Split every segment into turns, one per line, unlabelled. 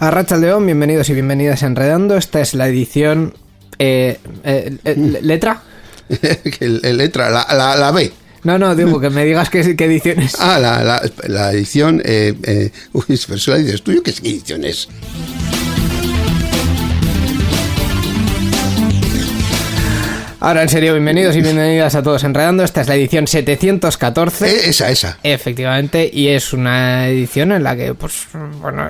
A Racha León, bienvenidos y bienvenidas a Enredando. Esta es la edición. Eh, eh, eh, ¿Letra?
letra, la, la, la B.
No, no, digo que me digas qué, qué edición es.
Ah, la, la, edición. Eh, eh, uy, pero eso la dices tú, ¿yo ¿qué edición es?
Ahora, en serio, bienvenidos y bienvenidas a todos Enredando. Esta es la edición 714.
Eh, esa, esa.
Efectivamente, y es una edición en la que, pues, bueno,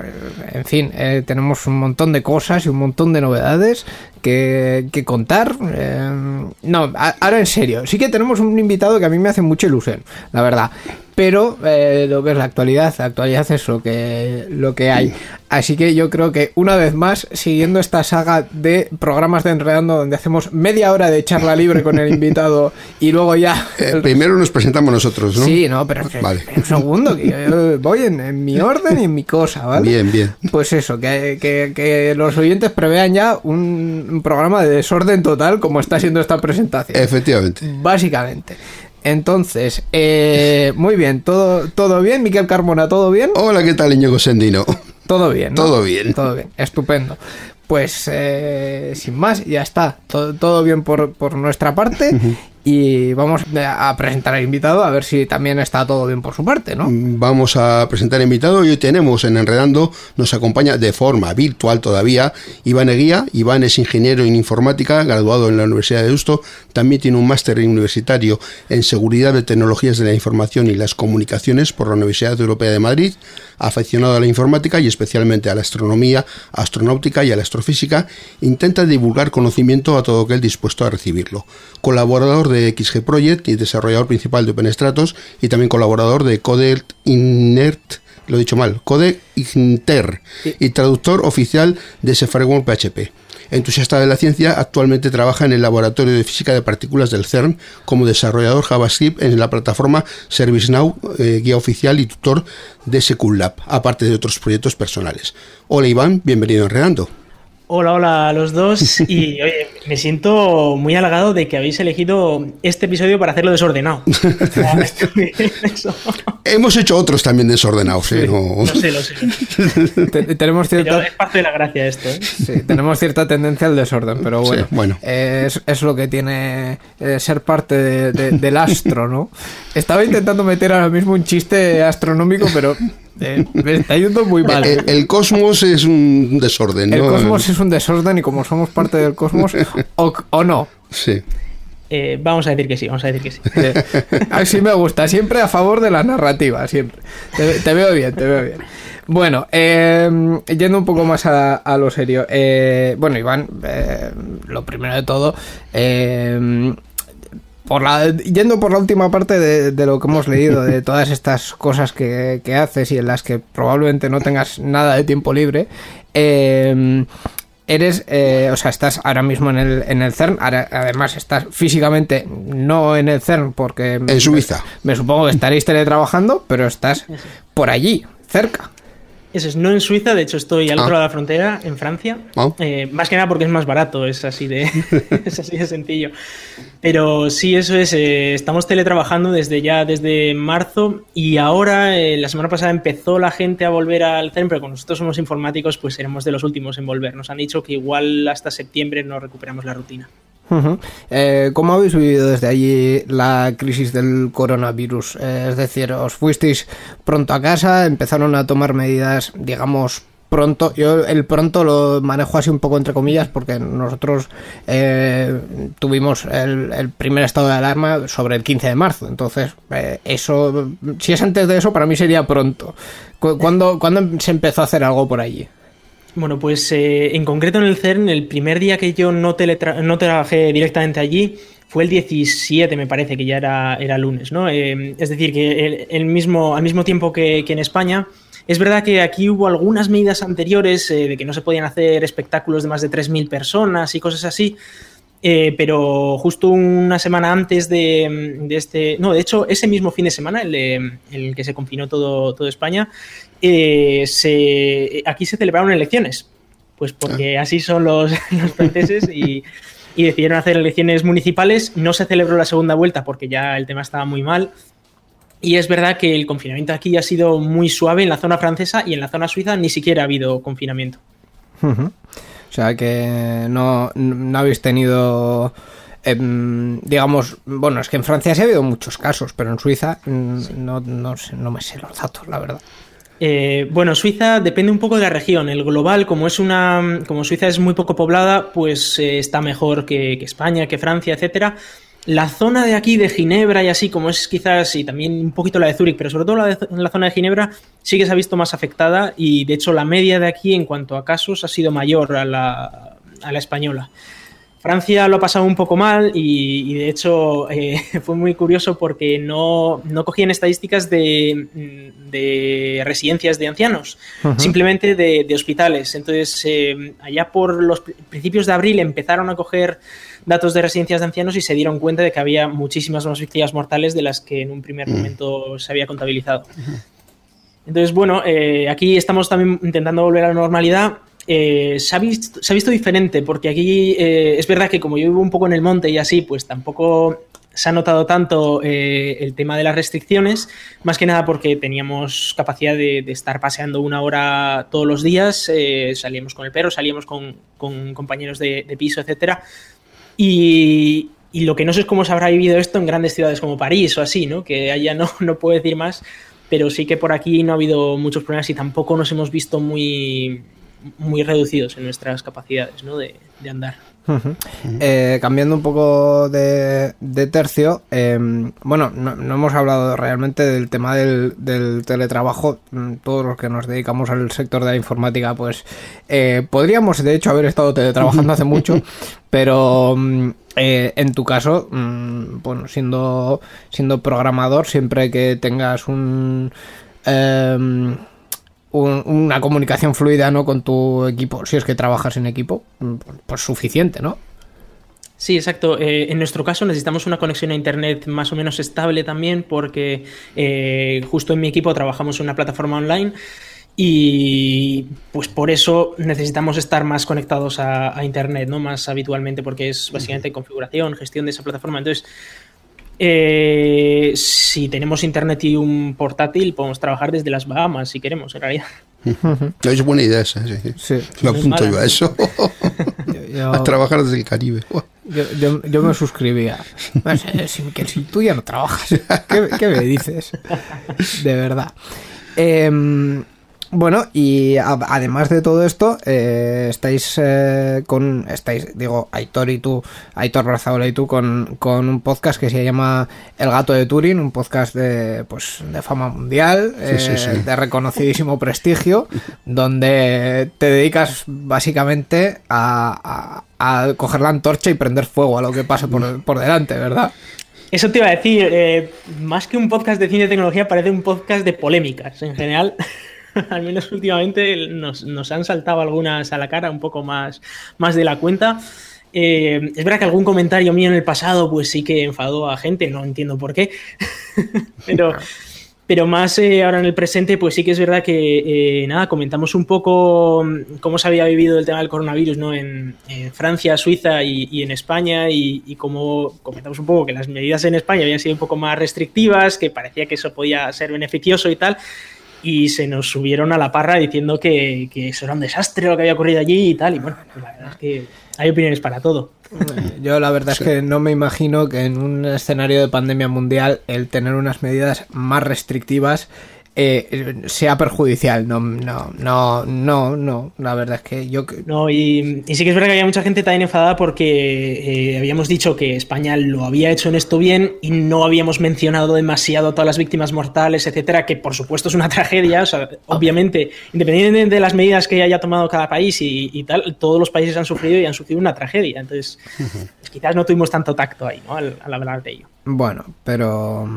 en fin, eh, tenemos un montón de cosas y un montón de novedades que, que contar. Eh, no, a- ahora en serio, sí que tenemos un invitado que a mí me hace mucha ilusión, la verdad. Pero eh, lo que es la actualidad, la actualidad es lo que, lo que hay. Así que yo creo que una vez más, siguiendo esta saga de programas de Enredando donde hacemos media hora de charla libre con el invitado y luego ya...
Eh, primero nos presentamos nosotros, ¿no?
Sí, no, pero
Vale.
un segundo, que yo voy en, en mi orden y en mi cosa, ¿vale?
Bien, bien.
Pues eso, que, que- que los oyentes prevean ya un, un programa de desorden total como está siendo esta presentación.
Efectivamente.
Básicamente. Entonces, eh, muy bien, todo, todo bien, Miquel Carmona, ¿todo bien?
Hola, ¿qué tal, Íñigo Sendino?
Todo bien, ¿no?
Todo bien.
Todo bien, estupendo. Pues eh, sin más, ya está. Todo, todo bien por, por nuestra parte. Y vamos a presentar al invitado a ver si también está todo bien por su parte, ¿no?
Vamos a presentar invitado y hoy tenemos en Enredando, nos acompaña de forma virtual todavía Iván Eguía. Iván es ingeniero en informática, graduado en la Universidad de Deusto. También tiene un máster universitario en seguridad de tecnologías de la información y las comunicaciones por la Universidad Europea de Madrid. Aficionado a la informática y especialmente a la astronomía, astronáutica y a la astrofísica, intenta divulgar conocimiento a todo aquel dispuesto a recibirlo. Colaborador de XG Project y desarrollador principal de OpenStratos y también colaborador de Code Inert, lo he dicho mal, Code Inter y traductor oficial de ese framework PHP. Entusiasta de la ciencia, actualmente trabaja en el Laboratorio de Física de Partículas del CERN como desarrollador JavaScript en la plataforma ServiceNow, eh, guía oficial y tutor de SecuLab, aparte de otros proyectos personales. Hola Iván, bienvenido a Enredando.
Hola, hola a los dos. Y oye, me siento muy halagado de que habéis elegido este episodio para hacerlo desordenado.
Hemos hecho otros también desordenados, ¿eh? No-
Lo sé, lo sé.
Te- tenemos
Pero
cierta,
es parte de la gracia esto. ¿eh?
sí, tenemos cierta tendencia al desorden, pero bueno,
Sí, bueno.
eh, es, es lo que tiene eh, ser parte de- de- del astro, ¿no? Estaba intentando meter ahora mismo un chiste astronómico, pero eh, me está yendo muy mal.
El, el cosmos es un desorden,
El
¿no?
cosmos es un desorden y como somos parte del cosmos, o, o no.
Sí.
Eh, vamos a decir que sí, vamos a decir que sí.
Eh, Así me gusta, siempre a favor de la narrativa, siempre. Te, te veo bien, te veo bien. Bueno, eh, yendo un poco más a, a lo serio. eh, bueno, Iván, eh, lo primero de todo, eh, por la, yendo por la última parte de, de lo que hemos leído, de todas estas cosas que, que haces y en las que probablemente no tengas nada de tiempo libre, eh, eres, eh, o sea, estás ahora mismo en el, en el CERN, ahora- además estás físicamente no en el CERN porque...
En Suiza.
Me, supongo que estaréis teletrabajando, pero estás por allí, cerca.
Eso es, no en Suiza, de hecho estoy al
Ah.
otro lado de la frontera, en Francia.
Ah.
Eh, más que nada porque es más barato, es así de, es así de sencillo. Pero sí, eso es, eh, estamos teletrabajando desde ya, desde marzo y ahora, eh, la semana pasada empezó la gente a volver al CERN, pero como nosotros somos informáticos, pues seremos de los últimos en volver. Nos han dicho que igual hasta septiembre no recuperamos la rutina.
Eh, ¿Cómo habéis vivido desde allí la crisis del coronavirus? Eh, es decir, ¿os fuisteis pronto a casa? ¿Empezaron a tomar medidas, digamos, pronto. Yo el pronto lo manejo así un poco entre comillas porque nosotros eh, tuvimos el, primer estado de alarma sobre el 15 de marzo. Entonces, eh, eso, si es antes de eso, para mí sería pronto. Cu- ¿Cuándo, ¿Cuándo se empezó a hacer algo por allí?
Bueno, pues eh, en concreto en el CERN, el primer día que yo no, teletra- no trabajé directamente allí fue el 17, me parece, que ya era, era lunes, ¿no? Eh, es decir, que el, mismo, al mismo tiempo que, que en España, es verdad que aquí hubo algunas medidas anteriores eh, de que no se podían hacer espectáculos de más de 3.000 personas y cosas así, eh, pero justo una semana antes de, de este. No, de hecho, ese mismo fin de semana, el, de- el que se confinó todo, todo España, eh, se, aquí se celebraron elecciones. Pues porque así son los, los franceses y, y decidieron hacer elecciones municipales. No se celebró la segunda vuelta porque ya el tema estaba muy mal. Y es verdad que el confinamiento aquí ha sido muy suave en la zona francesa y en la zona suiza ni siquiera ha habido confinamiento.
Ujú. O sea que no, no habéis tenido, em, digamos, bueno, es que en Francia sí ha habido muchos casos, pero en Suiza mm, no, no, sé, no me sé los datos, la verdad.
Eh, bueno, Suiza depende un poco de la región. El global, como es una, como Suiza es muy poco poblada, pues eh, está mejor que, que España, que Francia, etcétera. La zona de aquí de Ginebra y así, como es quizás, y también un poquito la de Zúrich, pero sobre todo la, de, la zona de Ginebra, sí que se ha visto más afectada y de hecho la media de aquí en cuanto a casos ha sido mayor a la, a la española. Francia lo ha pasado un poco mal y, y de hecho eh, fue muy curioso porque no, no cogían estadísticas de, de, residencias de ancianos, uh -huh. simplemente de, de, hospitales. Entonces, eh, allá por los principios de abril empezaron a coger datos de residencias de ancianos y se dieron cuenta de que había muchísimas más víctimas mortales de las que en un primer momento se había contabilizado. Entonces, bueno, eh, aquí estamos también intentando volver a la normalidad. Eh, se, ha visto, se, ha visto, diferente, porque aquí eh, es verdad que como yo vivo un poco en el monte y así, pues tampoco se ha notado tanto eh, el tema de las restricciones, más que nada porque teníamos capacidad de, de estar paseando una hora todos los días, eh, salíamos con el perro, salíamos con, con compañeros de, de, piso, etcétera. Y, y, lo que no sé es cómo se habrá vivido esto en grandes ciudades como París o así, ¿no? Que allá no, no puedo decir más, pero sí que por aquí no ha habido muchos problemas y tampoco nos hemos visto muy muy reducidos en nuestras capacidades ¿no? de, de andar.
Uh -huh. eh, cambiando un poco de, de tercio, eh, bueno, no, no, hemos hablado realmente del tema del, del, teletrabajo. Todos los que nos dedicamos al sector de la informática, pues eh, podríamos de hecho haber estado teletrabajando hace mucho, pero eh, en tu caso, mmm, bueno, siendo, siendo programador, siempre que tengas em, un, una comunicación fluida ¿no? con tu equipo, si es que trabajas en equipo, pues suficiente, ¿no?
Sí, exacto. Eh, en nuestro caso necesitamos una conexión a Internet más o menos estable también porque eh, justo en mi equipo trabajamos en una plataforma online y pues por eso necesitamos estar más conectados a, a Internet, ¿no? Más habitualmente porque es básicamente uh -huh. configuración, gestión de esa plataforma. Entonces, eh, si tenemos internet y un portátil, podemos trabajar desde las Bahamas si queremos, en realidad.
No, es buena idea esa, sí. sí. Me apunto yo a eso. yo, yo, a trabajar desde el Caribe.
Yo, yo, yo me suscribía. si, que si tú ya no trabajas, ¿qué, qué me dices? De verdad. Eh, bueno, y a, además de todo esto, eh, estáis eh, con, estáis, digo, Aitor y tú, Aitor Brazaola y tú, con, con, un podcast que se llama El Gato de Turing, un podcast de, pues, de fama mundial, sí, eh, sí, sí. de reconocidísimo prestigio, donde te dedicas básicamente a, a, a, coger la antorcha y prender fuego a lo que pase por, por delante, ¿verdad?
Eso te iba a decir, eh, más que un podcast de cine y tecnología, parece un podcast de polémicas en general. al menos últimamente nos, han saltado algunas a la cara un poco más, más de la cuenta. Eh, es verdad que algún comentario mío en el pasado pues sí que enfadó a gente, no entiendo por qué, pero, pero más eh, ahora en el presente pues sí que es verdad que eh, nada, comentamos un poco cómo se había vivido el tema del coronavirus ¿no? en, Francia, Suiza y, y en España y, y cómo comentamos un poco que las medidas en España habían sido un poco más restrictivas, que parecía que eso podía ser beneficioso y tal y se nos subieron a la parra diciendo que, que, eso era un desastre lo que había ocurrido allí y tal. Y bueno, pues la verdad es que hay opiniones para todo.
Yo la verdad sí. es que no me imagino que en un escenario de pandemia mundial el tener unas medidas más restrictivas eh, sea perjudicial. No, no, no, no, no. La verdad es que yo.
No, y, y sí que es verdad que había mucha gente también enfadada porque eh, habíamos dicho que España lo había hecho en esto bien y no habíamos mencionado demasiado todas las víctimas mortales, etcétera, que por supuesto es una tragedia. O sea, obviamente, independientemente de las medidas que haya tomado cada país y, y tal, todos los países han sufrido y han sufrido una tragedia. Entonces, quizás no tuvimos tanto tacto ahí, ¿no? Al, hablar de ello.
Bueno, pero.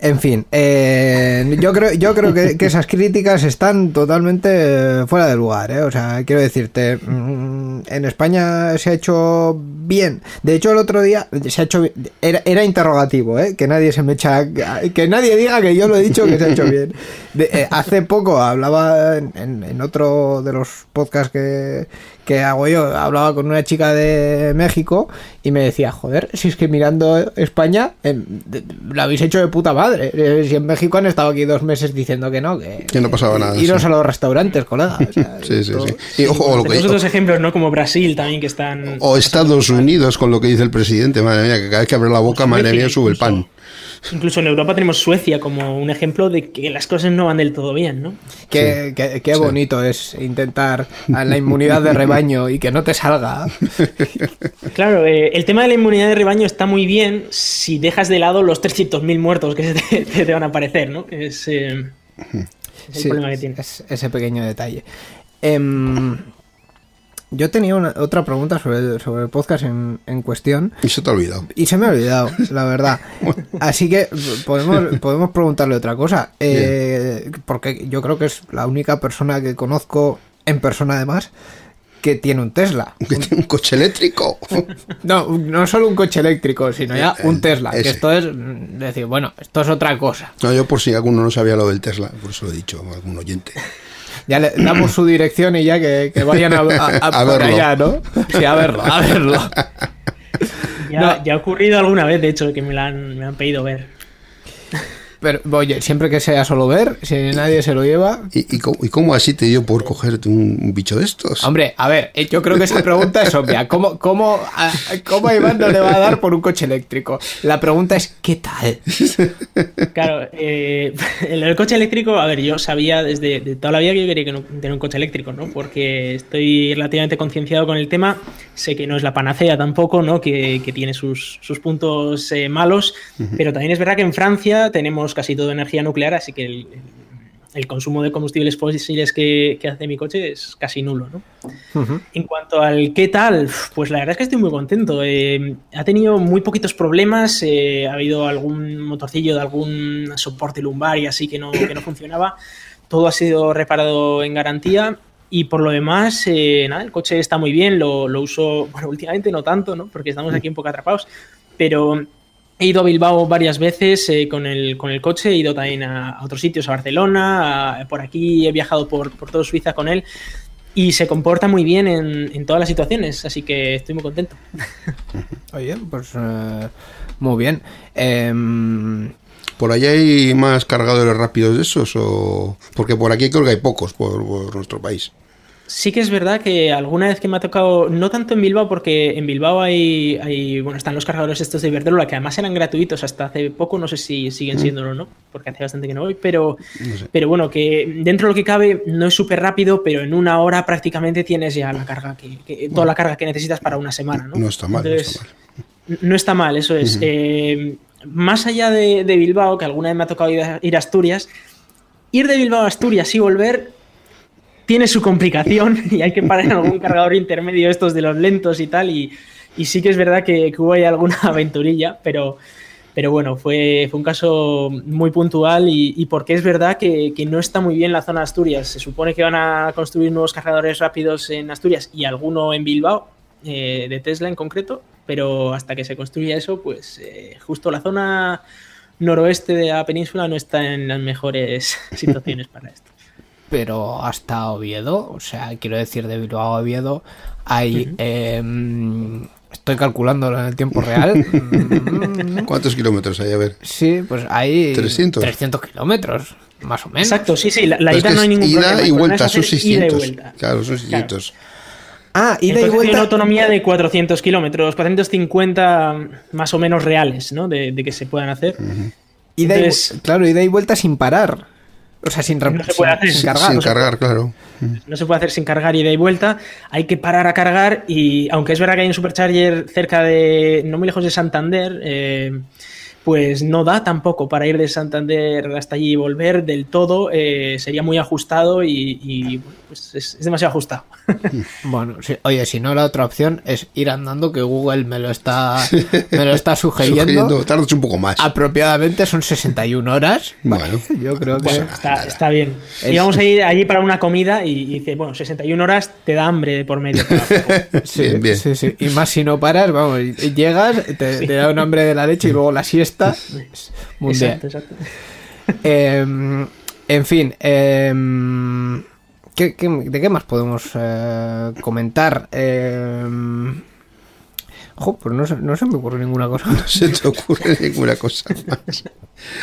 En fin, eh, yo creo, yo creo que, esas críticas están totalmente fuera de lugar, ¿eh? O sea, quiero decirte, mm, en España se ha hecho bien. De hecho, el otro día se ha hecho bien. Era, era interrogativo, ¿eh? Que nadie se me echa. Que nadie diga que yo lo he dicho que se ha hecho bien. Eh, hace poco hablaba en- en otro de los podcasts que, que hago yo, hablaba con una chica de México y me decía, joder, si es que mirando España de- lo habéis hecho de puta madre. Eh, Si en México han estado aquí dos meses diciendo que no, que,
Que no pasaba nada,
Iros
sí.
a los restaurantes, colega. o sea,
Sí, sí, sí. Y ojo, o lo que
Tenemos otros ejemplos, ¿no? Como Brasil también, que están...
o Estados Unidos con lo que dice el presidente, madre mía, que cada vez que abre la boca, madre mía, sube el pan.
Incluso- en Europa tenemos Suecia como un ejemplo de que las cosas no van del todo bien, ¿no?
Qué, qué- qué bonito es intentar a la inmunidad de rebaño y que no te salga.
Claro, eh, el tema de la inmunidad de rebaño está muy bien si dejas de lado los 300.000 muertos que se te, van a aparecer, ¿no? Es, eh, es el
Sí,
problema que tiene.
es- ese pequeño detalle. Em, yo tenía una- otra pregunta sobre el, sobre el podcast en, en cuestión
Y se te ha olvidado.
y se me ha olvidado, la verdad. Así que podemos, podemos preguntarle otra cosa. eh, porque yo creo que es la única persona que conozco, en persona además, que tiene un Tesla.
Que tiene un coche eléctrico.
No, no solo un coche eléctrico, sino ya un Tesla. Que
ese.
esto es mm, decir, bueno, esto es otra cosa.
No, yo por si alguno no sabía lo del Tesla, por eso lo he dicho, algún oyente.
Ya le damos su dirección y ya que, que vayan a, a- a
A
por
verlo.
allá, ¿no? Sí, a verlo, a verlo.
Ya,
no.
ya ha ocurrido alguna vez, de hecho, que me la han, me han pedido ver.
Pero, oye, siempre que sea solo ver, si nadie se lo lleva.
¿Y, y, cómo, y cómo así te dio por cogerte un, un bicho de estos?
Hombre, a ver, eh, yo creo que esa pregunta es obvia. ¿Cómo, cómo, a, cómo a Iván no le va a dar por un coche eléctrico? La pregunta es, ¿qué tal?
Claro, eh, el, el coche eléctrico, a ver, yo sabía desde de toda la vida que yo quería que no- tener un coche eléctrico, ¿no? Porque estoy relativamente concienciado con el tema, sé que no es la panacea tampoco, ¿no? Que, que tiene sus, sus puntos eh, malos, pero también es verdad que en Francia tenemos casi todo energía nuclear, así que el, consumo de combustibles fósiles que, que hace mi coche es casi nulo, ¿no? En cuanto al qué tal, pues la verdad es que estoy muy contento. Eh, ha tenido muy poquitos problemas, eh, ha habido algún motorcillo de algún soporte lumbar y así que no, que no funcionaba. Todo ha sido reparado en garantía y por lo demás, eh, nada, el coche está muy bien, lo, lo uso, bueno, últimamente no tanto, ¿no? Porque estamos aquí un poco atrapados, pero he ido a Bilbao varias veces eh, con, el, con el coche, he ido también a, a otros sitios, a Barcelona, a- por aquí he viajado por, por todo Suiza con él y se comporta muy bien en, en todas las situaciones, así que estoy muy contento.
Oye, pues eh, muy bien. Em,
¿Por allá hay más cargadores rápidos de esos? o Porque por aquí creo que hay pocos por, por nuestro país.
Sí que es verdad que alguna vez que me ha tocado, no tanto en Bilbao, porque en Bilbao hay, hay bueno, están los cargadores estos de Iberdrola, que además eran gratuitos hasta hace poco, no sé si siguen siendo o no, porque hace bastante que no voy, pero, pero bueno, que dentro de lo que cabe no es súper rápido, pero en una hora prácticamente tienes ya la carga, que, que- toda la carga que necesitas para una semana, ¿no?
No está mal, no
Entonces,
está mal.
No está mal, eso es. Eh, más allá de, de Bilbao, que alguna vez me ha tocado ir a, ir a Asturias, ir de Bilbao a Asturias y volver tiene su complicación y hay que parar en algún cargador intermedio estos de los lentos y tal. Y, sí que es verdad que, hubo ahí alguna aventurilla, pero, pero bueno, fue, fue un caso muy puntual y, porque es verdad que, que no está muy bien la zona de Asturias. Se supone que van a construir nuevos cargadores rápidos en Asturias y alguno en Bilbao, eh, de Tesla en concreto, pero hasta que se construya eso, pues eh, justo la zona noroeste de la península no está en las mejores situaciones para esto.
Pero hasta Oviedo, o sea, quiero decir, de Bilbao a Oviedo, hay. em, estoy calculándolo en el tiempo real. mm,
¿Cuántos kilómetros hay? A ver.
sí, pues hay.
300.
300 kilómetros, más o menos.
Exacto, sí, sí, la, la ida
que
no hay ningún
ida
problema.
y vuelta, son
hacer ida y
600.
vuelta.
Claro, son 600.
Ah, ida y
Entonces tiene
vuelta.
una autonomía de 400 kilómetros, 450 más o menos reales, ¿no? De, de que se puedan hacer.
ida y vu-
Entonces-
claro, ida y vuelta sin parar. O sea, sin,
No se puede
sin-
hacer
sin
sin-
cargar.
Sin cargar, claro.
no se puede hacer sin cargar ida y vuelta, hay que parar a cargar y aunque es verdad que hay un supercharger cerca de, no muy lejos de Santander, eh, pues no da tampoco para ir de Santander hasta allí y volver del todo, eh, sería muy ajustado y, pues es, es demasiado ajustado.
Bueno, sí, oye, si no, la otra opción es ir andando, que Google me lo está, me lo está sugiriendo.
Sugiriendo, tardas un poco más.
Apropiadamente son 61 horas.
Bueno.
Yo creo que.
Bueno, está, está bien.
Es-
Íbamos a ir allí para una comida y, y dice, bueno, 61 horas te da hambre de por medio.
Sí,
Bien, bien.
sí, sí. Y más si no paras, vamos, llegas, te, te da un hambre de la leche y luego la siesta. Es mundial.
Exacto, exacto.
Em, en fin, em, ¿qué- qué- de qué más podemos eh, comentar? Em, jo, pues no se, no se me ocurre ninguna cosa.
No se te ocurre ninguna cosa más.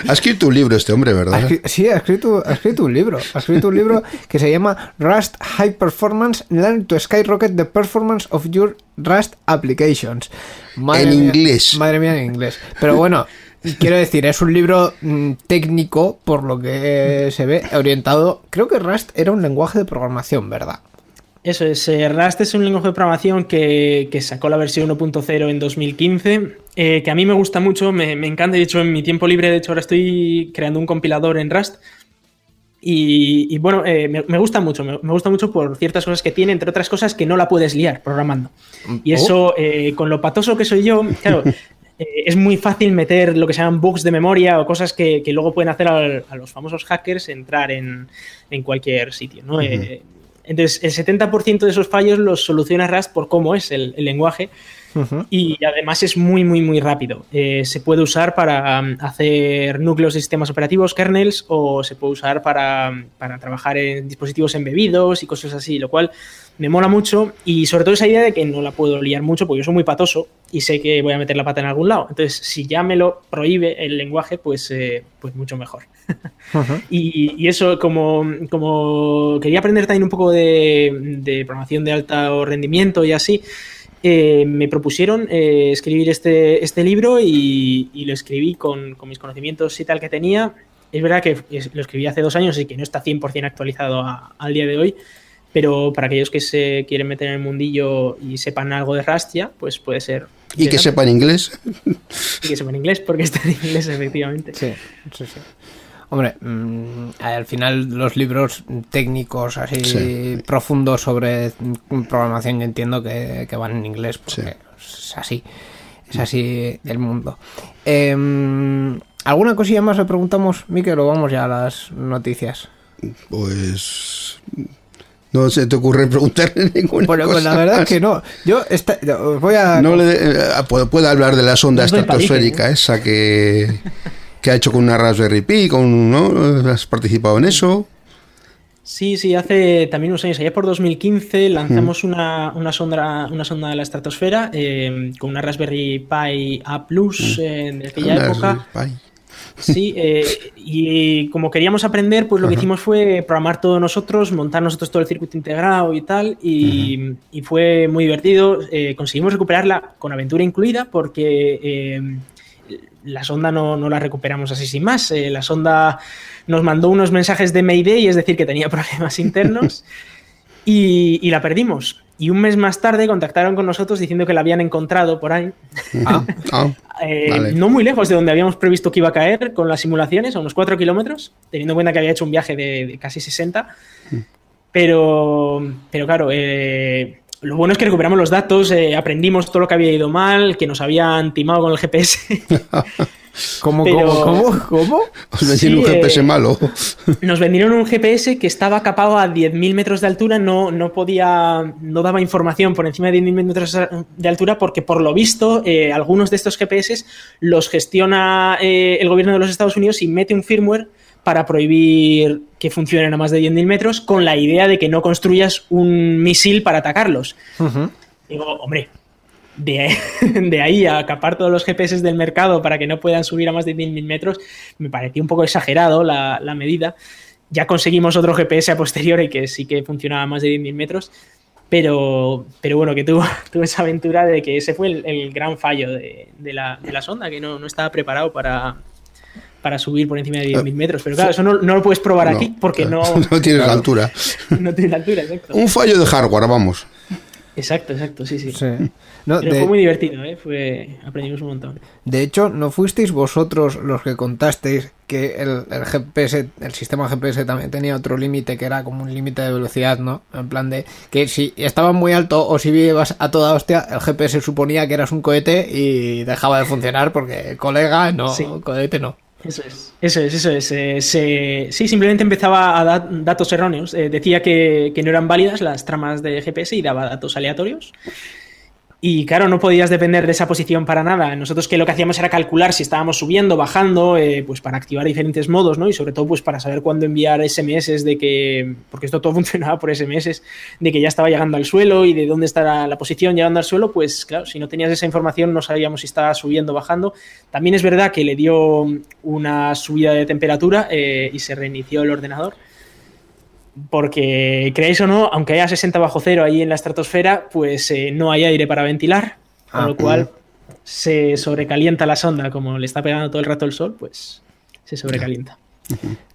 Ha escrito un libro este hombre, ¿verdad?
sí, ha escrito, ha escrito un libro. Ha escrito un libro que se llama Rust High Performance Learn to Skyrocket the Performance of Your Rust Applications.
En
mía-
inglés.
Madre mía, en inglés. Pero bueno, quiero decir, es un libro mm, técnico, por lo que se ve, orientado. Creo que Rust era un lenguaje de programación, ¿verdad?
Eso es, eh, Rust es un lenguaje de programación que, que sacó la versión 1.0 en 2015, eh, que a mí me gusta mucho, me, me encanta, de hecho en mi tiempo libre, de hecho ahora estoy creando un compilador en Rust. Y, y bueno, eh, me, me gusta mucho, me, me gusta mucho por ciertas cosas que tiene, entre otras cosas que no la puedes liar programando. Y eso, eh, con lo patoso que soy yo, claro, eh, es muy fácil meter lo que se llaman bugs de memoria o cosas que, que luego pueden hacer al- a, los famosos hackers entrar en, en cualquier sitio, ¿no? Eh, entonces, el 70% de esos fallos los soluciona Rust por cómo es el, el lenguaje y además es muy, muy, muy rápido. Eh, se puede usar para um, hacer núcleos de sistemas operativos, kernels, o se puede usar para, um, para trabajar en dispositivos embebidos y cosas así, lo cual me mola mucho y sobre todo esa idea de que no la puedo liar mucho porque yo soy muy patoso y sé que voy a meter la pata en algún lado. Entonces, si ya me lo prohíbe el lenguaje, pues, eh, pues mucho mejor. Y, y eso, como, como quería aprender también un poco de, de programación de alto rendimiento y así, eh, me propusieron eh, escribir este, este libro y, y lo escribí con, con mis conocimientos y tal que tenía. Es verdad que lo escribí hace dos años y que no está 100% actualizado a- al día de hoy, pero para aquellos que se quieren meter en el mundillo y sepan algo de Rust ya, pues puede ser.
Y que sepan inglés.
Y que sepan inglés, porque está en inglés, efectivamente.
Sí, sí, sí. Hombre, mm, al final los libros técnicos así
Sí.
profundos sobre programación entiendo que, que van en inglés porque es así, es así el mundo. Em, ¿Alguna cosilla más le preguntamos, Miquel, o vamos ya a las noticias?
Pues. No se te ocurre preguntarle ninguna
Bueno,
cosa.
pues la verdad es que no. Yo esta- os voy a...
No le eh, puede, puede hablar de la sonda estratosférica
palique,
esa que, que ha hecho con una Raspberry Pi, con, ¿no? ¿Has participado en eso?
Sí, sí, hace también unos años, allá por 2015, lanzamos una, una, sonda, una sonda a la estratosfera eh, con una Raspberry Pi A Plus eh, de aquella
Una
época.
Raspberry Pi.
Sí, eh, y como queríamos aprender, pues lo que hicimos fue programar todo nosotros, montar nosotros todo el circuito integrado y tal, y, y fue muy divertido. Eh, conseguimos recuperarla con aventura incluida porque eh, la sonda no, no la recuperamos así sin más. Eh, la sonda nos mandó unos mensajes de Mayday, es decir, que tenía problemas internos, y, y la perdimos. Y un mes más tarde contactaron con nosotros diciendo que la habían encontrado por ahí.
Ah,
Ah,
Eh,
Vale.
no muy lejos de donde habíamos previsto que iba a caer con las simulaciones, a unos 4 kilómetros, teniendo en cuenta que había hecho un viaje de, de casi 60. Pero, pero claro, eh, lo bueno es que recuperamos los datos, eh, aprendimos todo lo que había ido mal, que nos habían timado con el GPS.
¿Cómo,
Pero-
cómo, cómo, cómo?
os vendieron
Sí,
un GPS
eh,
malo.
Nos vendieron un GPS que estaba capado a 10.000 metros de altura, no, no podía, no daba información por encima de 10.000 metros de altura porque por lo visto eh, algunos de estos GPS los gestiona eh, el gobierno de los Estados Unidos y mete un firmware para prohibir que funcionen a más de 10.000 metros con la idea de que no construyas un misil para atacarlos. Digo, hombre, de, de ahí a capar todos los GPS del mercado para que no puedan subir a más de 10.000 metros, me pareció un poco exagerado la, la medida. Ya conseguimos otro GPS a posteriori que sí que funcionaba a más de 10.000 metros, pero, pero bueno, que tuvo, tuvo esa aventura de que ese fue el, el gran fallo de, de la, de la sonda, que no, no estaba preparado para, para subir por encima de 10.000 metros. Pero claro, eso no, no lo puedes probar
Ah. No,
aquí porque no,
no tienes la altura.
no tiene la altura, exacto.
Un fallo de hardware, vamos.
Exacto, exacto, sí, sí.
Sí. No,
Pero
de,
fue muy divertido, ¿eh? Fue... aprendimos un montón.
de hecho, ¿no fuisteis vosotros los que contasteis que el, el GPS, el sistema GPS también tenía otro límite que era como un límite de velocidad, ¿no? En plan de que si estabas muy alto o si ibas a toda hostia, el GPS suponía que eras un cohete y dejaba de funcionar porque colega, no,
Sí.
cohete no.
Eso es, eso es, eso es. Eh, se- sí, simplemente empezaba a dar datos erróneos. Eh, decía que, que no eran válidas las tramas de GPS y daba datos aleatorios. Y claro, no podías depender de esa posición para nada. Nosotros que lo que hacíamos era calcular si estábamos subiendo, bajando, eh, pues para activar diferentes modos, ¿no? Y sobre todo, pues para saber cuándo enviar SMS de que, porque esto todo funcionaba por SMS, de que ya estaba llegando al suelo y de dónde está la, posición llegando al suelo, pues claro, si no tenías esa información no sabíamos si estaba subiendo o bajando. También es verdad que le dio una subida de temperatura eh, y se reinició el ordenador. Porque, creéis o no, aunque haya 60 bajo cero ahí en la estratosfera, pues eh, no hay aire para ventilar, con
Ah,
lo cual se sobrecalienta la sonda, como le está pegando todo el rato el sol, pues se sobrecalienta.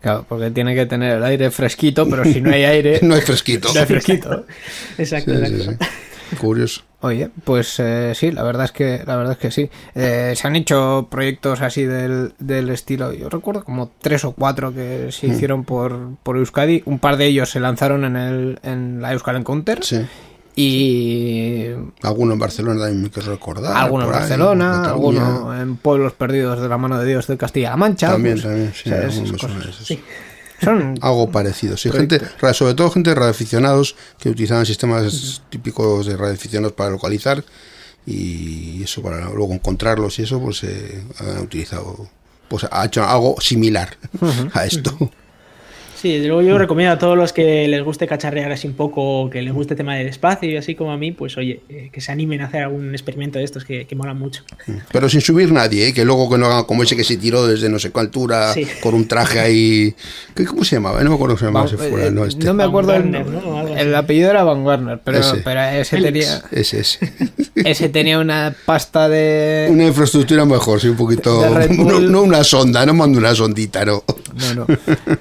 Claro, porque tiene que tener el aire fresquito, pero si no hay aire,
No hay fresquito.
no hay fresquito.
Exacto,
Sí, sí,
exacto.
sí. Curioso.
Oye, pues eh, sí, la verdad es que la verdad es que sí. Eh, se han hecho proyectos así del, del estilo. Yo recuerdo como tres o cuatro que se hicieron por, por Euskadi. Un par de ellos se lanzaron en el en la Euskal Encounter
Sí.
y
Alguno en Barcelona también que recordar.
alguno en
ahí,
Barcelona,
Cataluña.
alguno en pueblos perdidos de la mano de Dios de Castilla-La Mancha.
También,
pues,
también, sí,
o sea, Son
Algo parecido, sí, gente, sobre todo gente de radioaficionados que utilizaban sistemas típicos de radioaficionados para localizar y eso para luego encontrarlos y eso pues eh, han utilizado pues ha hecho algo similar a esto.
Sí, desde luego yo recomiendo a todos los que les guste cacharrear así un poco, que les guste el tema del espacio y así como a mí, pues oye, eh, que se animen a hacer algún experimento de estos que, que molan mucho.
Pero sin subir nadie, ¿eh? que luego que no hagan como ese que se tiró desde no sé cuál altura
Sí.
con un traje ahí. ¿Qué, ¿Cómo se llamaba? No me acuerdo cómo se llamaba ese
eh,
fuera, no, este.
no me
Van
acuerdo el,
Werner, ¿no?
El apellido era Van Werner, pero
Ese.
pero ese
Félix.
tenía
Ese, ese.
ese tenía una pasta de
Una infraestructura mejor, sí, un poquito. No, una sonda, no mando una sondita, no.
No, no.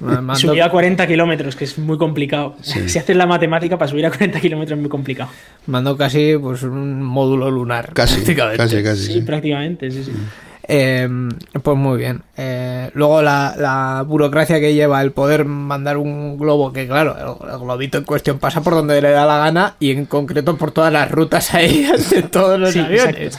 Mandó-
40 kilómetros, que es muy complicado. Si haces la matemática para subir a 40 kilómetros es muy complicado.
mandó casi pues un módulo lunar.
Casi,
prácticamente.
casi, casi.
Sí,
sí.
prácticamente, sí, sí.
Eh, pues muy bien. Eh, luego la, la burocracia que lleva el poder mandar un globo, que claro, el, el globito en cuestión pasa por donde le da la gana y en concreto por todas las rutas aéreas de todos los
Sí,
aviones.
exacto.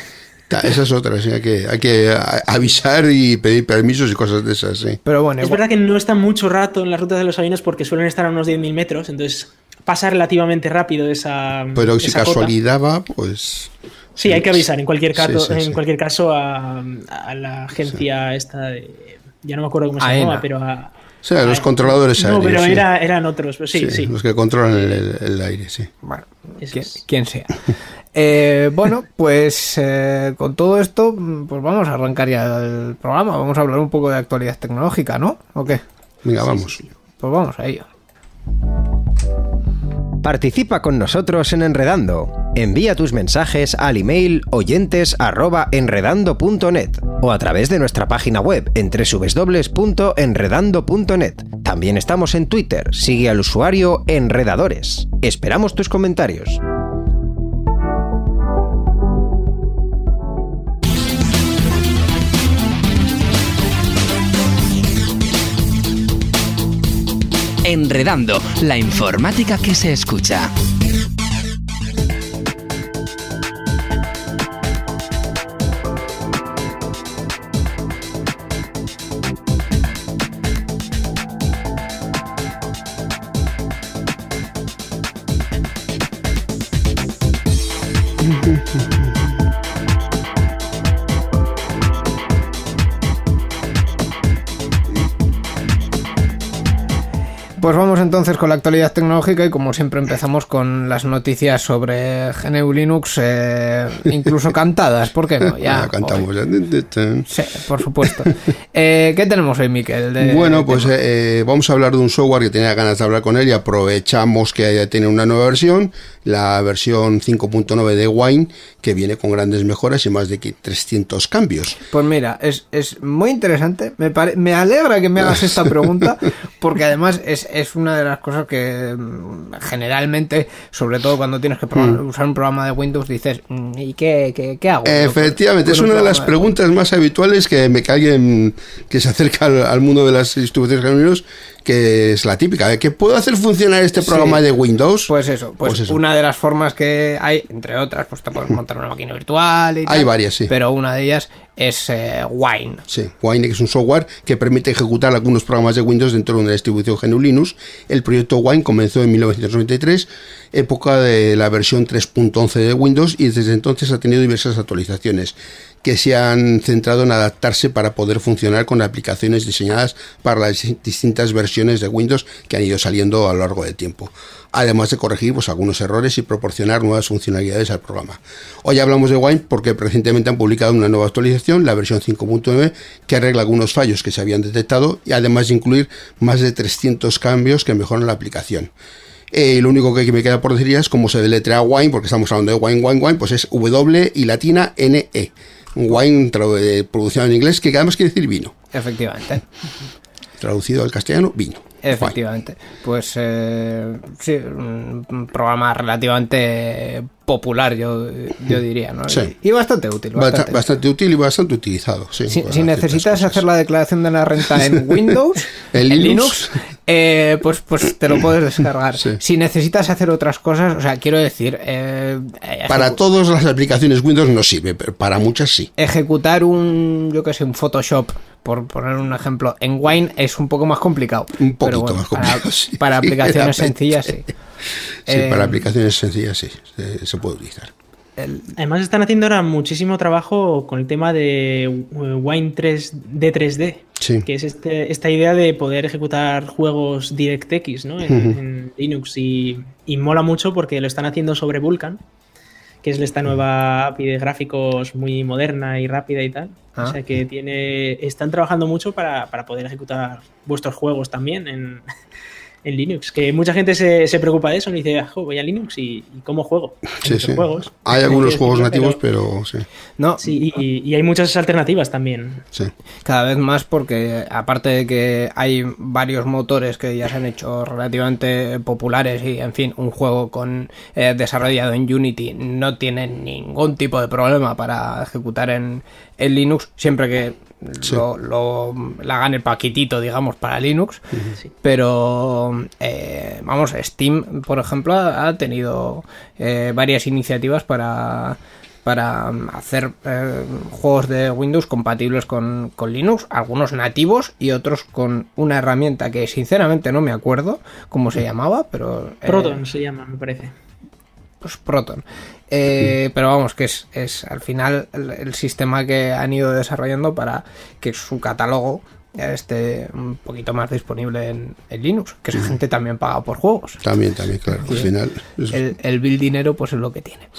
Esa es otra, sí, hay que, hay que avisar y pedir permisos y cosas de esas, sí.
Pero bueno,
Es
igual-
verdad que no está mucho rato en las rutas de los aviones porque suelen estar a unos 10.000 metros, entonces pasa relativamente rápido esa.
Pero si
esa cota.
casualidad va, pues.
Sí, hay que avisar en cualquier caso,
Sí, sí,
en
sí.
cualquier caso a, a la agencia esta de. Ya no me acuerdo cómo se
AENA.
llamaba, pero a.
O sea, los
a-
controladores
No,
aéreos.
pero
sí.
era- eran otros, pero sí,
Sí,
sí.
Los que controlan el, el- el aire, sí.
bueno, quien sea. Eh, bueno, pues eh, con todo esto, mm, pues vamos a arrancar ya el programa. Vamos a hablar un poco de actualidad tecnológica, ¿no? ¿O qué?
Venga, vamos.
Pues vamos a ello.
Participa con nosotros en Enredando. Envía tus mensajes al email oyentes@enredando.net o a través de nuestra página web en www.enredando.net. También estamos en Twitter. Sigue al usuario Enredadores. Esperamos tus comentarios.
Enredando, la informática que se escucha.
Pues vamos entonces con la actualidad tecnológica y como siempre empezamos con las noticias sobre GNU Linux, eh, incluso cantadas, ¿por qué no? Ya,
cantamos.
Sí, por supuesto. Eh, ¿Qué tenemos hoy, Miquel? de-
Bueno, pues
de-
eh, vamos a hablar de un software que tenía ganas de hablar con él y aprovechamos que tiene una nueva versión, la versión 5.9 de Wine, que viene con grandes mejoras y más de que 300 cambios.
Pues mira, es, es muy interesante. Me, pare- me alegra que me hagas esta pregunta, porque además es, es una de las cosas que mm, generalmente, sobre todo cuando tienes que pro- usar un programa de Windows, dices, mm, ¿y qué, qué, qué hago?
Efectivamente, es
un
una de las preguntas más habituales que me cae que se acerca al, al mundo de las distribuciones que es la típica, de que puedo hacer funcionar este
Sí.
programa de Windows.
Pues eso, pues,
Pues eso.
una de las formas que hay, entre otras, pues te puedes montar una máquina virtual y
Hay
tal,
varias, sí.
Pero una de ellas es eh, Wine.
Sí, Wine es un software que permite ejecutar algunos programas de Windows dentro de una distribución GNU Linux. El proyecto Wine comenzó en 1993, época de la versión 3.11 de Windows, y desde entonces ha tenido diversas actualizaciones que se han centrado en adaptarse para poder funcionar con aplicaciones diseñadas para las distintas versiones de Windows que han ido saliendo a lo largo del tiempo. Además de corregir pues, algunos errores y proporcionar nuevas funcionalidades al programa. Hoy hablamos de Wine porque recientemente han publicado una nueva actualización, la versión 5.9, que arregla algunos fallos que se habían detectado y además de incluir más de 300 cambios que mejoran la aplicación. Eh, lo único que me queda por decir es cómo se deletrea Wine, porque estamos hablando de Wine, Wine, Wine, pues es W y latina N E. Wine eh, producido en inglés, que además quiere decir vino.
Efectivamente.
Traducido al castellano, vino. Wine.
Efectivamente. Pues eh, sí, un programa relativamente popular, yo, yo diría, ¿no?
Sí.
Y, y bastante útil.
Basta-
Bastante.
Bastante útil y bastante utilizado. Sí,
Si, necesitas hacer la declaración de la renta en Windows,
En
en,
Linux.
Linux, eh, pues, pues te lo puedes descargar.
Sí.
Si necesitas hacer otras cosas, o sea, quiero decir, eh, eh,
Para todas las aplicaciones Windows no sirve, pero para muchas sí.
ejecutar un, yo que sé, un Photoshop, por poner un ejemplo, en Wine es un poco más complicado.
Un
Pero
poquito más complicado,
Para,
sí.
para aplicaciones sencillas, sí.
Sí,
Eh,
para aplicaciones sencillas sí, se, se puede utilizar.
El-
Además están haciendo ahora muchísimo trabajo con el tema de eh, Wine 3 d 3D,
Sí.
que es este- esta idea de poder ejecutar juegos DirectX ¿no? en, en Linux y, y mola mucho porque lo están haciendo sobre Vulkan, que es esta nueva API de gráficos muy moderna y rápida y tal.
Ah.
O sea que tiene, están trabajando mucho para, para poder ejecutar vuestros juegos también en, en Linux. Que mucha gente se, se preocupa de eso y dice, "Ah, jo, voy a Linux y, y cómo juego. Hay
Sí, sí.
juegos.
Hay algunos
Sí,
juegos nativos, pero, sí,
no,
Sí, y, y hay muchas alternativas también.
sí.
Cada vez más porque aparte de que hay varios motores que ya se han hecho relativamente populares y en fin, un juego con eh, desarrollado en Unity no tiene ningún tipo de problema para ejecutar en, en Linux siempre que lo, lo- le hagan el paquetito digamos para Linux. Pero eh, vamos Steam por ejemplo ha ha tenido eh, varias iniciativas para para mm, hacer eh, juegos de Windows compatibles con, con Linux, algunos nativos y otros con una herramienta que sinceramente no me acuerdo cómo se llamaba, pero... eh,
Proton se llama, me parece.
pues Proton. Eh, Pero vamos, que es, es al final el, el sistema que han ido desarrollando para que su catálogo esté un poquito más disponible en, en Linux, que esa gente también paga por juegos.
También, también, claro. Al final. es-
El, el bill dinero, pues es lo que tiene.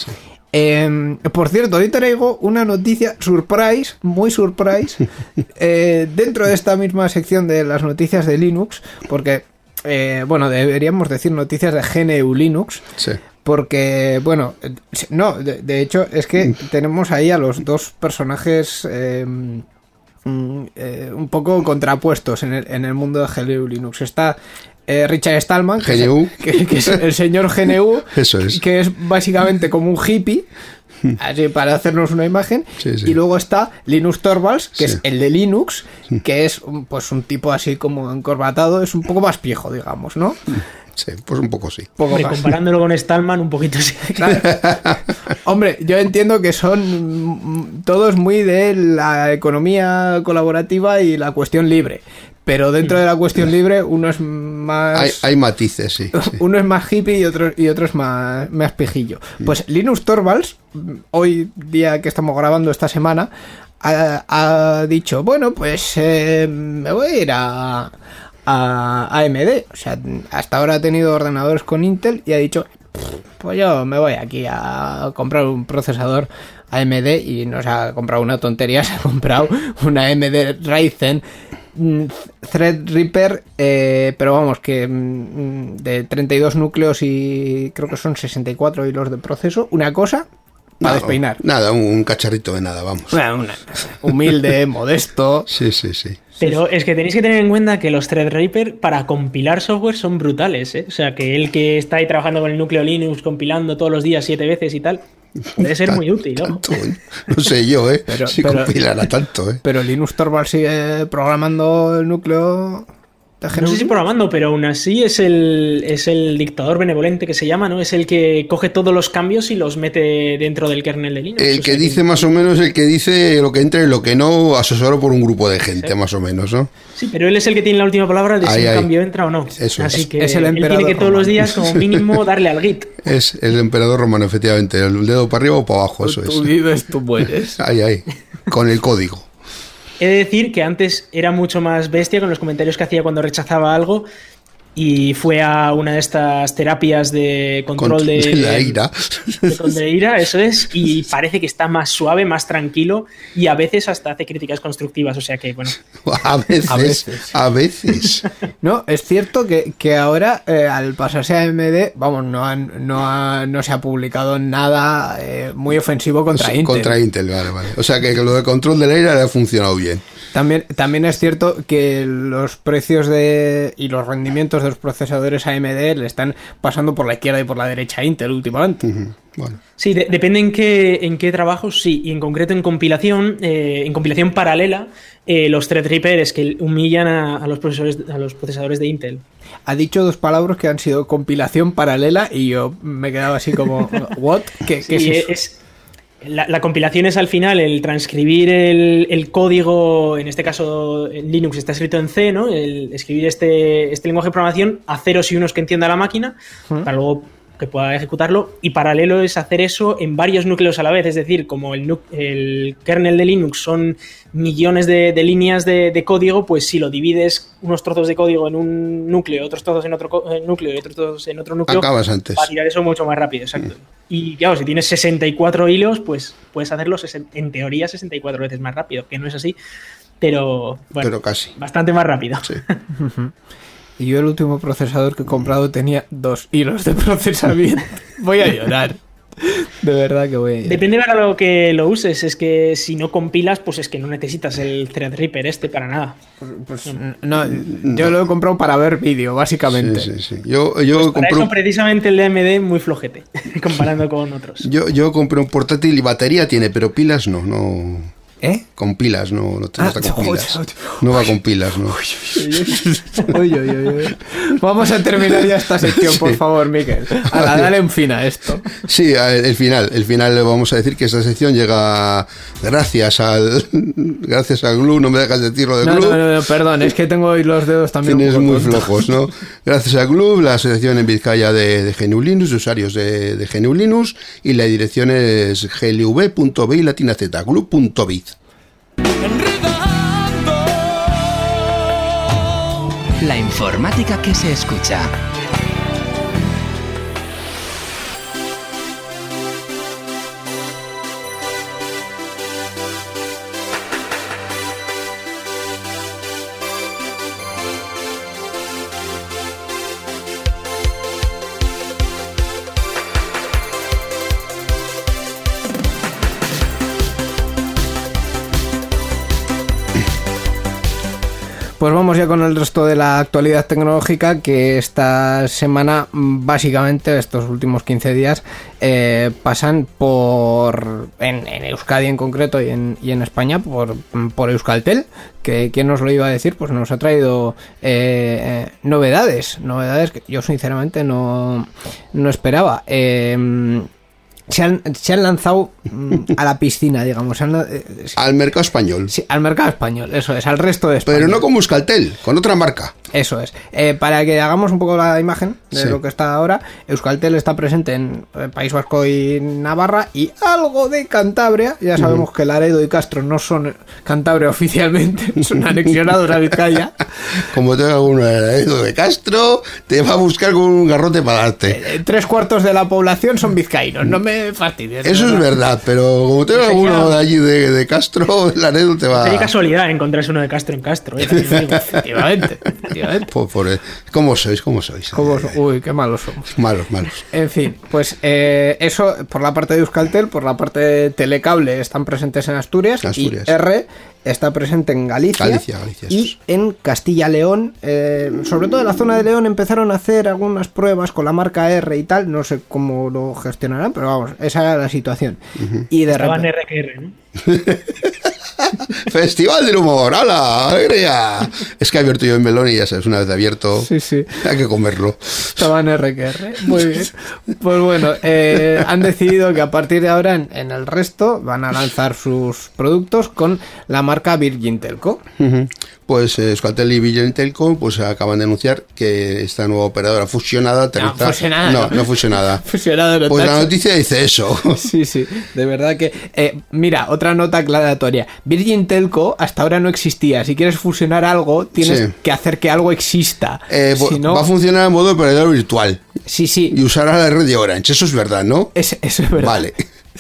Eh, por cierto, hoy traigo una noticia surprise, muy surprise, eh, dentro de esta misma sección de las noticias de Linux, porque, eh, bueno, deberíamos decir noticias de GNU Linux,
sí.
Porque, bueno, no, de, de hecho es que tenemos ahí a los dos personajes eh, mm, eh, un poco contrapuestos en el, en el mundo de GNU Linux. Está eh, Richard Stallman, que es- que, que es el señor GNU,
Eso es.
que es básicamente como un hippie. Así para hacernos una imagen.
Sí, sí.
Y luego está Linus Torvalds, que
Sí.
es el de Linux, que es un- pues un tipo así como encorbatado, es un poco más viejo, digamos, ¿no?
Sí, pues un poco sí.
Poco
Hombre, comparándolo con Stallman, un poquito sí.
Claro. Hombre, yo entiendo que son mm, todos muy de la economía colaborativa y la cuestión libre. Pero dentro de la cuestión libre, uno es más.
Hay, hay matices, sí. sí.
Uno es más hippie y otro, y otro es más, más pejillo. Pues Linus Torvalds, hoy día que estamos grabando esta semana, ha, ha dicho, bueno, pues eh, me voy a ir a, a AMD. O sea, hasta ahora ha tenido ordenadores con Intel y ha dicho, pues yo me voy aquí a comprar un procesador AMD y no se ha comprado una tontería, se ha comprado una AMD Ryzen mm, Threadripper, eh, pero vamos, que mm, de 32 núcleos y creo que son 64 hilos de proceso, una cosa para
Nada,
despeinar.
Nada, un, un cacharrito de nada, vamos.
Una- humilde, modesto.
Sí, sí, sí.
Pero es que tenéis que tener en cuenta que los Threadripper para compilar software son brutales, ¿eh? O sea, que el que está ahí trabajando con el núcleo Linux, compilando todos los días siete veces y tal, debe ser muy útil, ¿no?
Tanto, ¿eh? No sé yo, ¿eh?
Pero-
si
pero-
compilará tanto, ¿eh?
Pero Linux Torvald sigue programando el núcleo
No sé si programando, pero aún así es el, es el dictador benevolente que se llama, ¿no? Es el que coge todos los cambios y los mete dentro del kernel de Linux.
El
O
que
sea
dice más o menos, el que dice lo que entra y lo que no, asesorado por un grupo de gente, más o menos, ¿no?
Sí, pero él es el que tiene la última palabra de si
Ahí,
un cambio entra o no.
Eso
Así
es.
que
Es el
él
emperador
tiene que todos los días, como mínimo, darle al git.
Es el emperador romano, efectivamente. El dedo para arriba o para abajo, eso
Tú
es.
vives, tú mueres.
Ahí, ahí. Con el código.
He de decir que antes era mucho más bestia con los comentarios que hacía cuando rechazaba algo y fue a una de estas terapias de control
Con-
de,
la ira.
de control de ira, eso es, y parece que está más suave, más tranquilo y a veces hasta hace críticas constructivas, o sea que bueno,
A veces.
A
A
veces.
veces.
No, es cierto que, que ahora, eh, al pasarse a AMD, vamos, no, han- no, ha- no se ha publicado nada eh, muy ofensivo contra Intel.
Contra Intel, vale, vale. O sea que lo de control de la ira le ha funcionado bien.
También, también es cierto que los precios de y los rendimientos de los procesadores AMD le están pasando por la izquierda y por la derecha a Intel últimamente.
Bueno.
Sí, de- depende en qué, en qué trabajos, sí, y en concreto en compilación, eh, en compilación paralela, eh, los Threadripper es que humillan a, a los profesores, a los procesadores de Intel.
Ha dicho dos palabras que han sido compilación paralela y yo me he quedado así como, ¿what? ¿Qué, es eso?
es- la, la compilación es al final el transcribir el, el código, en este caso Linux está escrito en C, ¿no? El escribir este, este lenguaje de programación a ceros y unos que entienda la máquina, para luego que pueda ejecutarlo, y paralelo es hacer eso en varios núcleos a la vez, es decir, como el, el kernel de Linux son millones de, de líneas de, de código, pues si lo divides unos trozos de código en un núcleo, otros trozos en otro núcleo y otros trozos en otro núcleo,
Acabas antes.
va a tirar eso mucho más rápido, exacto. Y claro, si tienes 64 hilos, pues puedes hacerlo en teoría 64 veces más rápido, que no es así, pero bueno,
Pero casi.
bastante más rápido.
Sí.
Y yo el último procesador que he comprado tenía dos hilos de procesamiento. Voy a llorar. De verdad que voy a llorar.
Depende para lo que lo uses, es que si no compilas, pues es que no necesitas el Threadripper este para nada.
Pues, no, yo lo he comprado para ver vídeo, básicamente.
Sí, sí, sí. Yo, yo
Para
compré
eso
un-
precisamente el DMD muy flojete, comparando con otros.
yo, yo compré un portátil y batería tiene, pero pilas no, no.
¿Eh?
Con pilas, no, no,
Ah,
está con pilas. No va con pilas, no.
Uy, uy, uy. Vamos a terminar ya esta sección, por favor, Miquel. A dale un fin a esto.
Sí, el final, el final le vamos a decir que esta sección llega gracias al gracias al Glue, no me dejas decirlo de
No,
Glue.
no, no, no, perdón, es que tengo hoy los dedos también. un
Tienes
poco
muy flojos, ¿no? Gracias a Glue, la asociación en Vizcaya de, de GNU Linux, de usuarios de, de GNU Linux, y la dirección es glv.bi latina z, glue.biz.
La informática que se escucha.
Pues vamos ya con el resto de la actualidad tecnológica que esta semana, básicamente estos últimos 15 días, eh, pasan por, en, Euskadi en concreto y en, y en España, por, por Euskaltel, que quién nos lo iba a decir, pues nos ha traído eh, eh, novedades, novedades que yo sinceramente no, no esperaba. Eh, se han, se han lanzado mm, a la piscina, digamos, han, eh,
Al mercado español.
sí, al mercado español, eso es, al resto de España.
Pero no con Buscaltel, con otra marca.
Eso es. Eh, para que hagamos un poco la imagen de
Sí.
lo que está ahora, Euskaltel está presente en eh, País Vasco y Navarra y algo de Cantabria. Ya sabemos que Laredo y Castro no son Cantabria oficialmente, son anexionados a Vizcaya.
Como tenga alguno de Castro, te va a buscar con un garrote para darte.
Eh, Tres cuartos de la población son vizcaínos, no me fastidies. de
Eso es verdad, pero como tenga alguno de allí de, de Castro, Laredo te va
Sería casualidad encontrarse uno de Castro en Castro. ¿eh?
Efectivamente, efectivamente.
Por, por- ¿Cómo sois? ¿Cómo sois?
¿Cómo so- Uy, qué malos somos.
Malos, malos.
En fin, pues eh, eso por la parte de Euskaltel, por la parte de Telecable están presentes en Asturias,
Asturias.
y R está presente en Galicia,
Galicia, Galicia, eso
y en Castilla-León, eh, sobre todo en la zona de León empezaron a hacer algunas pruebas con la marca R y tal, no sé cómo lo gestionarán, pero vamos, esa era la situación. Y de
Estaban
repente,
R que R, ¿no?
Festival del humor, ¡hala! ¡Alegría! Es que he abierto yo en melón y ya sabes, una vez abierto,
Sí, sí.
hay que comerlo.
Estaban RQR. Muy bien. Pues bueno, eh, han decidido que a partir de ahora en, en el resto van a lanzar sus productos con la marca Virgin Telco.
Pues eh, Euskaltel y Virgin Telco pues acaban de anunciar que esta nueva operadora fusionada aterriza-
fusionada,
no,
no.
no fusionada.
No
Pues la noticia dice eso.
Sí, sí, de verdad que... eh, mira, otra nota aclaratoria. Virgin Telco hasta ahora no existía. Si quieres fusionar algo, tienes
Sí.
que hacer que algo exista.
Eh,
si no,
Va a funcionar en modo operador virtual
sí, sí,
y usará la red de Orange, eso es verdad, ¿no?
es- eso es verdad.
Vale.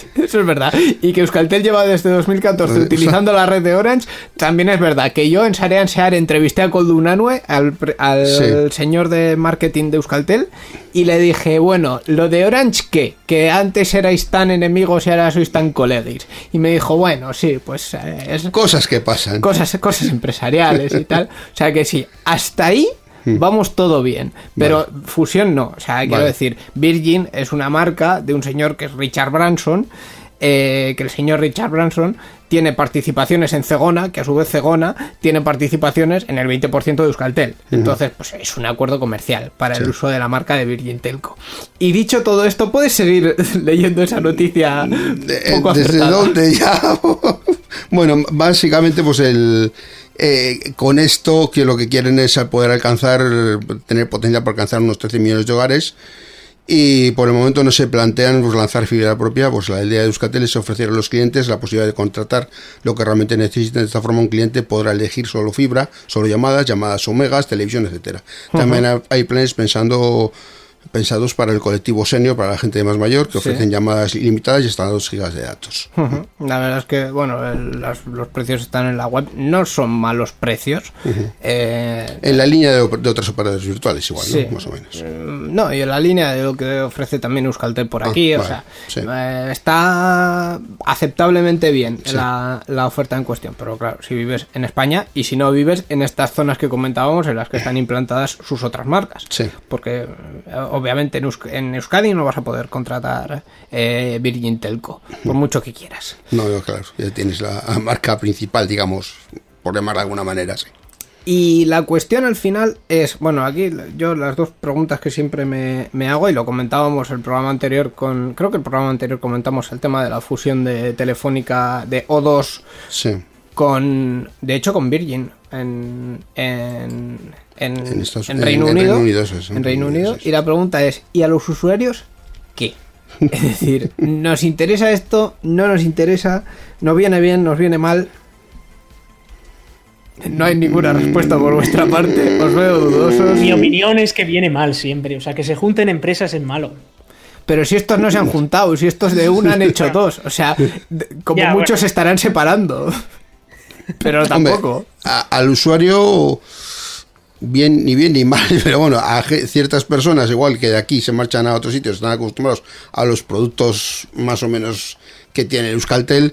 Eso es verdad. Y que Euskaltel lleva desde 2014
Eh,
utilizando la red de Orange, también es verdad. Que yo en Sarean Sear entrevisté a Coldunanue, al, al
Sí.
señor de marketing de Euskaltel, y le dije, bueno, ¿lo de Orange qué? Que antes erais tan enemigos y ahora sois tan colegis. Y me dijo, bueno, sí, pues eh, es
Cosas que pasan.
cosas, cosas empresariales y tal. O sea que sí, hasta ahí vamos todo bien. Pero fusión no. O sea, quiero.
Vale.
decir, Virgin es una marca de un señor que es Richard Branson. eh, que el señor Richard Branson tiene participaciones en Cegona, que a su vez Cegona tiene participaciones en el 20% de Euskaltel. Entonces, pues es un acuerdo comercial para el uso de la marca de Virgin Telco. Y dicho todo esto, puedes seguir leyendo esa noticia
Eh,
poco
¿Desde dónde ya? bueno, básicamente, pues el. Eh, con esto, que lo que quieren es poder alcanzar, tener potencial para alcanzar unos 13 millones de hogares. Y por el momento no se plantean pues, lanzar fibra propia, pues la idea de Euskaltel es ofrecer a los clientes la posibilidad de contratar lo que realmente necesiten. De esta forma un cliente podrá elegir solo fibra, solo llamadas, llamadas omegas, televisión, etcétera. También ha- hay planes pensando pensados para el colectivo senior, para la gente más mayor, que ofrecen llamadas ilimitadas y hasta 2 gigas de datos.
La verdad es que, bueno, el- los precios están en la web. No son malos precios. Eh,
En la línea de, de otros operadores virtuales, igual,
Sí.
¿no? Más o menos.
Mm, No, y en la línea de lo que ofrece también Euskaltel por aquí,
Ah,
o
vale,
sea,
sí.
eh, está aceptablemente bien la, la oferta en cuestión, pero claro, si vives en España y si no vives en estas zonas que comentábamos en las que están implantadas sus otras marcas,
Sí.
porque eh, obviamente en, Eusk- en Euskadi no vas a poder contratar eh, Virgin Telco, por mucho que quieras.
No, claro, ya tienes la marca principal, digamos, por llamarla de alguna manera, sí.
Y la cuestión al final es, bueno, aquí yo las dos preguntas que siempre me, me hago, y lo comentábamos el programa anterior con, creo que el programa anterior comentamos el tema de la fusión de Telefónica de O2
Sí.
con, de hecho con Virgin en, en, en,
En Estados-
en
en-
Reino
en
Unido.
Reino Unido, eso es, en
Reino Unido. Y la pregunta es, ¿y a los usuarios qué? Es decir, ¿nos interesa esto? ¿No nos interesa? ¿Nos viene bien? ¿Nos viene mal? No hay ninguna respuesta por vuestra parte. Os veo dudosos.
Mi opinión es que viene mal siempre. O sea, que se junten empresas es malo.
Pero si estos no se han juntado, si estos de una han hecho dos. O sea, como
Ya,
muchos
bueno.
se estarán separando. Pero
Hombre,
tampoco.
a- al usuario, bien ni bien ni mal, pero bueno, a ciertas personas, igual que de aquí se marchan a otros sitios, están acostumbrados a los productos más o menos que tiene Euskaltel,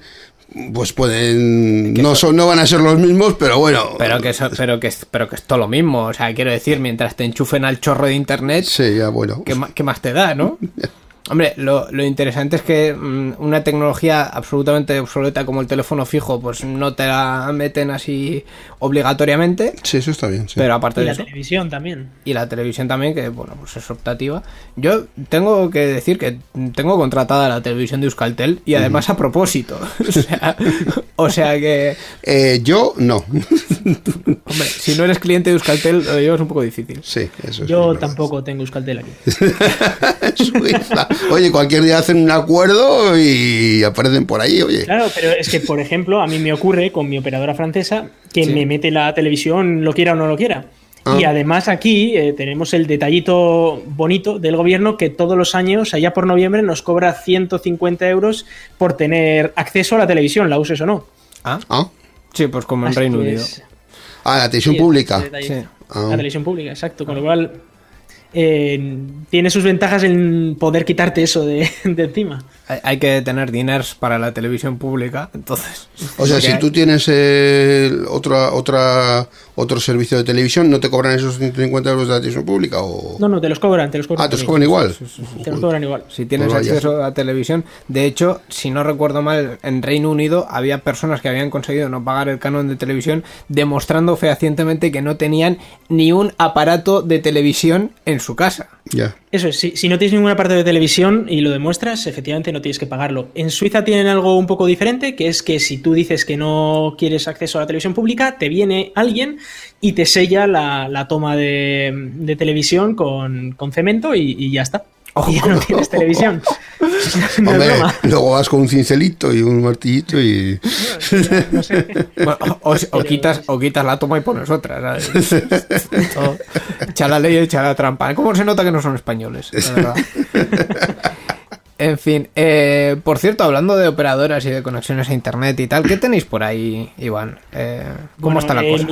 pues pueden. No, son, no van a ser los mismos, pero bueno.
Pero que, eso- pero, que, es- pero que es todo lo mismo. O sea, quiero decir, mientras te enchufen al chorro de internet,
Sí, ya bueno.
¿qué, qué más te da, no? Hombre, lo, lo interesante es que mm, una tecnología absolutamente obsoleta como el teléfono fijo, pues no te la meten así obligatoriamente,
Sí, eso está bien. sí.
pero aparte
Y
de
la
eso.
televisión también.
Y la televisión también, que bueno, pues es optativa. Yo tengo que decir que tengo contratada la televisión de Euskaltel y además a propósito. o, sea, o sea que,
Eh, yo no.
hombre, si no eres cliente de Euskaltel, lo llevas un poco difícil.
sí, eso es
Yo tampoco tengo Euskaltel aquí.
Suiza. Oye, cualquier día hacen un acuerdo y aparecen por ahí, oye.
Claro, pero es que, por ejemplo, a mí me ocurre con mi operadora francesa que me mete la televisión, lo quiera o no lo quiera.
Ah.
Y además aquí eh, tenemos el detallito bonito del gobierno que todos los años, allá por noviembre, nos cobra 150 euros por tener acceso a la televisión, la uses o no.
Ah,
Ah,
sí, pues como en
Así
Reino Unido.
es-
ah la televisión
sí,
pública.
Sí.
Ah.
La televisión pública, exacto. Con lo cual eh, tiene sus ventajas en poder quitarte eso de, de encima.
Hay, hay que tener diners para la televisión pública, entonces.
O sea, si
hay.
tú tienes eh, otra, otra, otro servicio de televisión, ¿no te cobran esos 150 euros de la televisión pública? O...
No, no, te los cobran, te los cobran.
ah, te los cobran igual.
Te los cobran igual.
Si tienes
Pues
acceso a televisión, de hecho, si no recuerdo mal, en Reino Unido había personas que habían conseguido no pagar el canon de televisión, demostrando fehacientemente que no tenían ni un aparato de televisión en su casa.
Ya.
Eso es, si, no tienes ningún aparato de televisión y lo demuestras, efectivamente no tienes que pagarlo. En Suiza tienen algo un poco diferente, que es que si tú dices que no quieres acceso a la televisión pública, te viene alguien y te sella la, toma de, televisión con, cemento y ya está. Y ya no tienes televisión. No es
Hombre,
broma.
luego vas con un cincelito y un martillito y...
No sé.
Bueno, o, o- o quitas, o quitas la toma y pones otra, ¿sabes? O echa la ley y echa la trampa. ¿Cómo se nota que no son españoles? La verdad. En fin, eh, por cierto, hablando de operadoras y de conexiones a internet y tal, ¿qué tenéis por ahí, Iván? Eh, ¿Cómo
Bueno,
está la
eh,
cosa?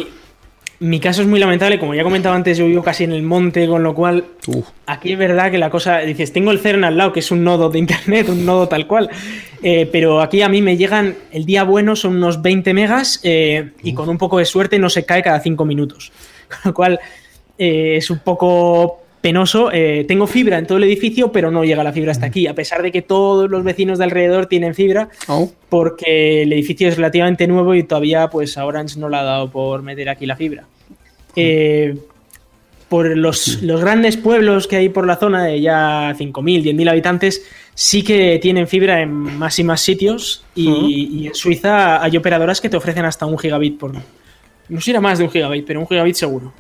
Mi, caso es muy lamentable, como ya comentaba antes, yo vivo casi en el monte, con lo cual
Uf.
Aquí es verdad que la cosa, dices, tengo el CERN al lado, que es un nodo de internet, un nodo tal cual, eh, pero aquí a mí me llegan, el día bueno son unos 20 megas eh, y con un poco de suerte no se cae cada 5 minutos. Con lo cual eh, es un poco penoso. Eh, tengo fibra en todo el edificio, pero no llega la fibra hasta aquí, a pesar de que todos los vecinos de alrededor tienen fibra,
Oh,
porque el edificio es relativamente nuevo y todavía pues a Orange no le ha dado por meter aquí la fibra. Eh, por los, los grandes pueblos que hay por la zona de ya 5.000, 10.000 habitantes, sí que tienen fibra en más y más sitios y, y en Suiza hay operadoras que te ofrecen hasta un gigabit por... No sé si era más de un gigabit, pero un gigabit seguro.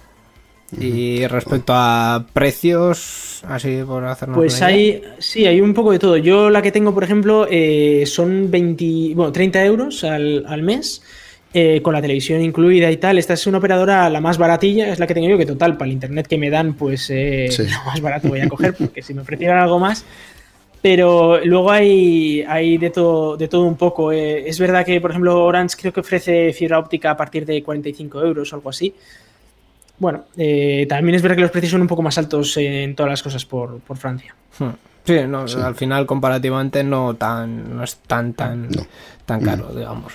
Y respecto a precios, así por hacernos
Pues hay, sí, hay un poco de todo. Yo la que tengo, por ejemplo, eh, son 20, bueno, 30 euros al, al mes, eh, con la televisión incluida y tal. Esta es una operadora la más baratilla, es la que tengo yo, que total, para el internet que me dan, pues eh,
Sí.
lo más barato voy a coger, porque si me ofrecieran algo más. Pero luego hay, hay de, todo, de todo un poco. eh. Es verdad que, por ejemplo, Orange creo que ofrece fibra óptica a partir de 45 euros o algo así. Bueno, eh, también es verdad que los precios son un poco más altos en todas las cosas por, por Francia.
Hmm. Sí, no, al final comparativamente no tan no es tan tan
No.
tan caro, digamos.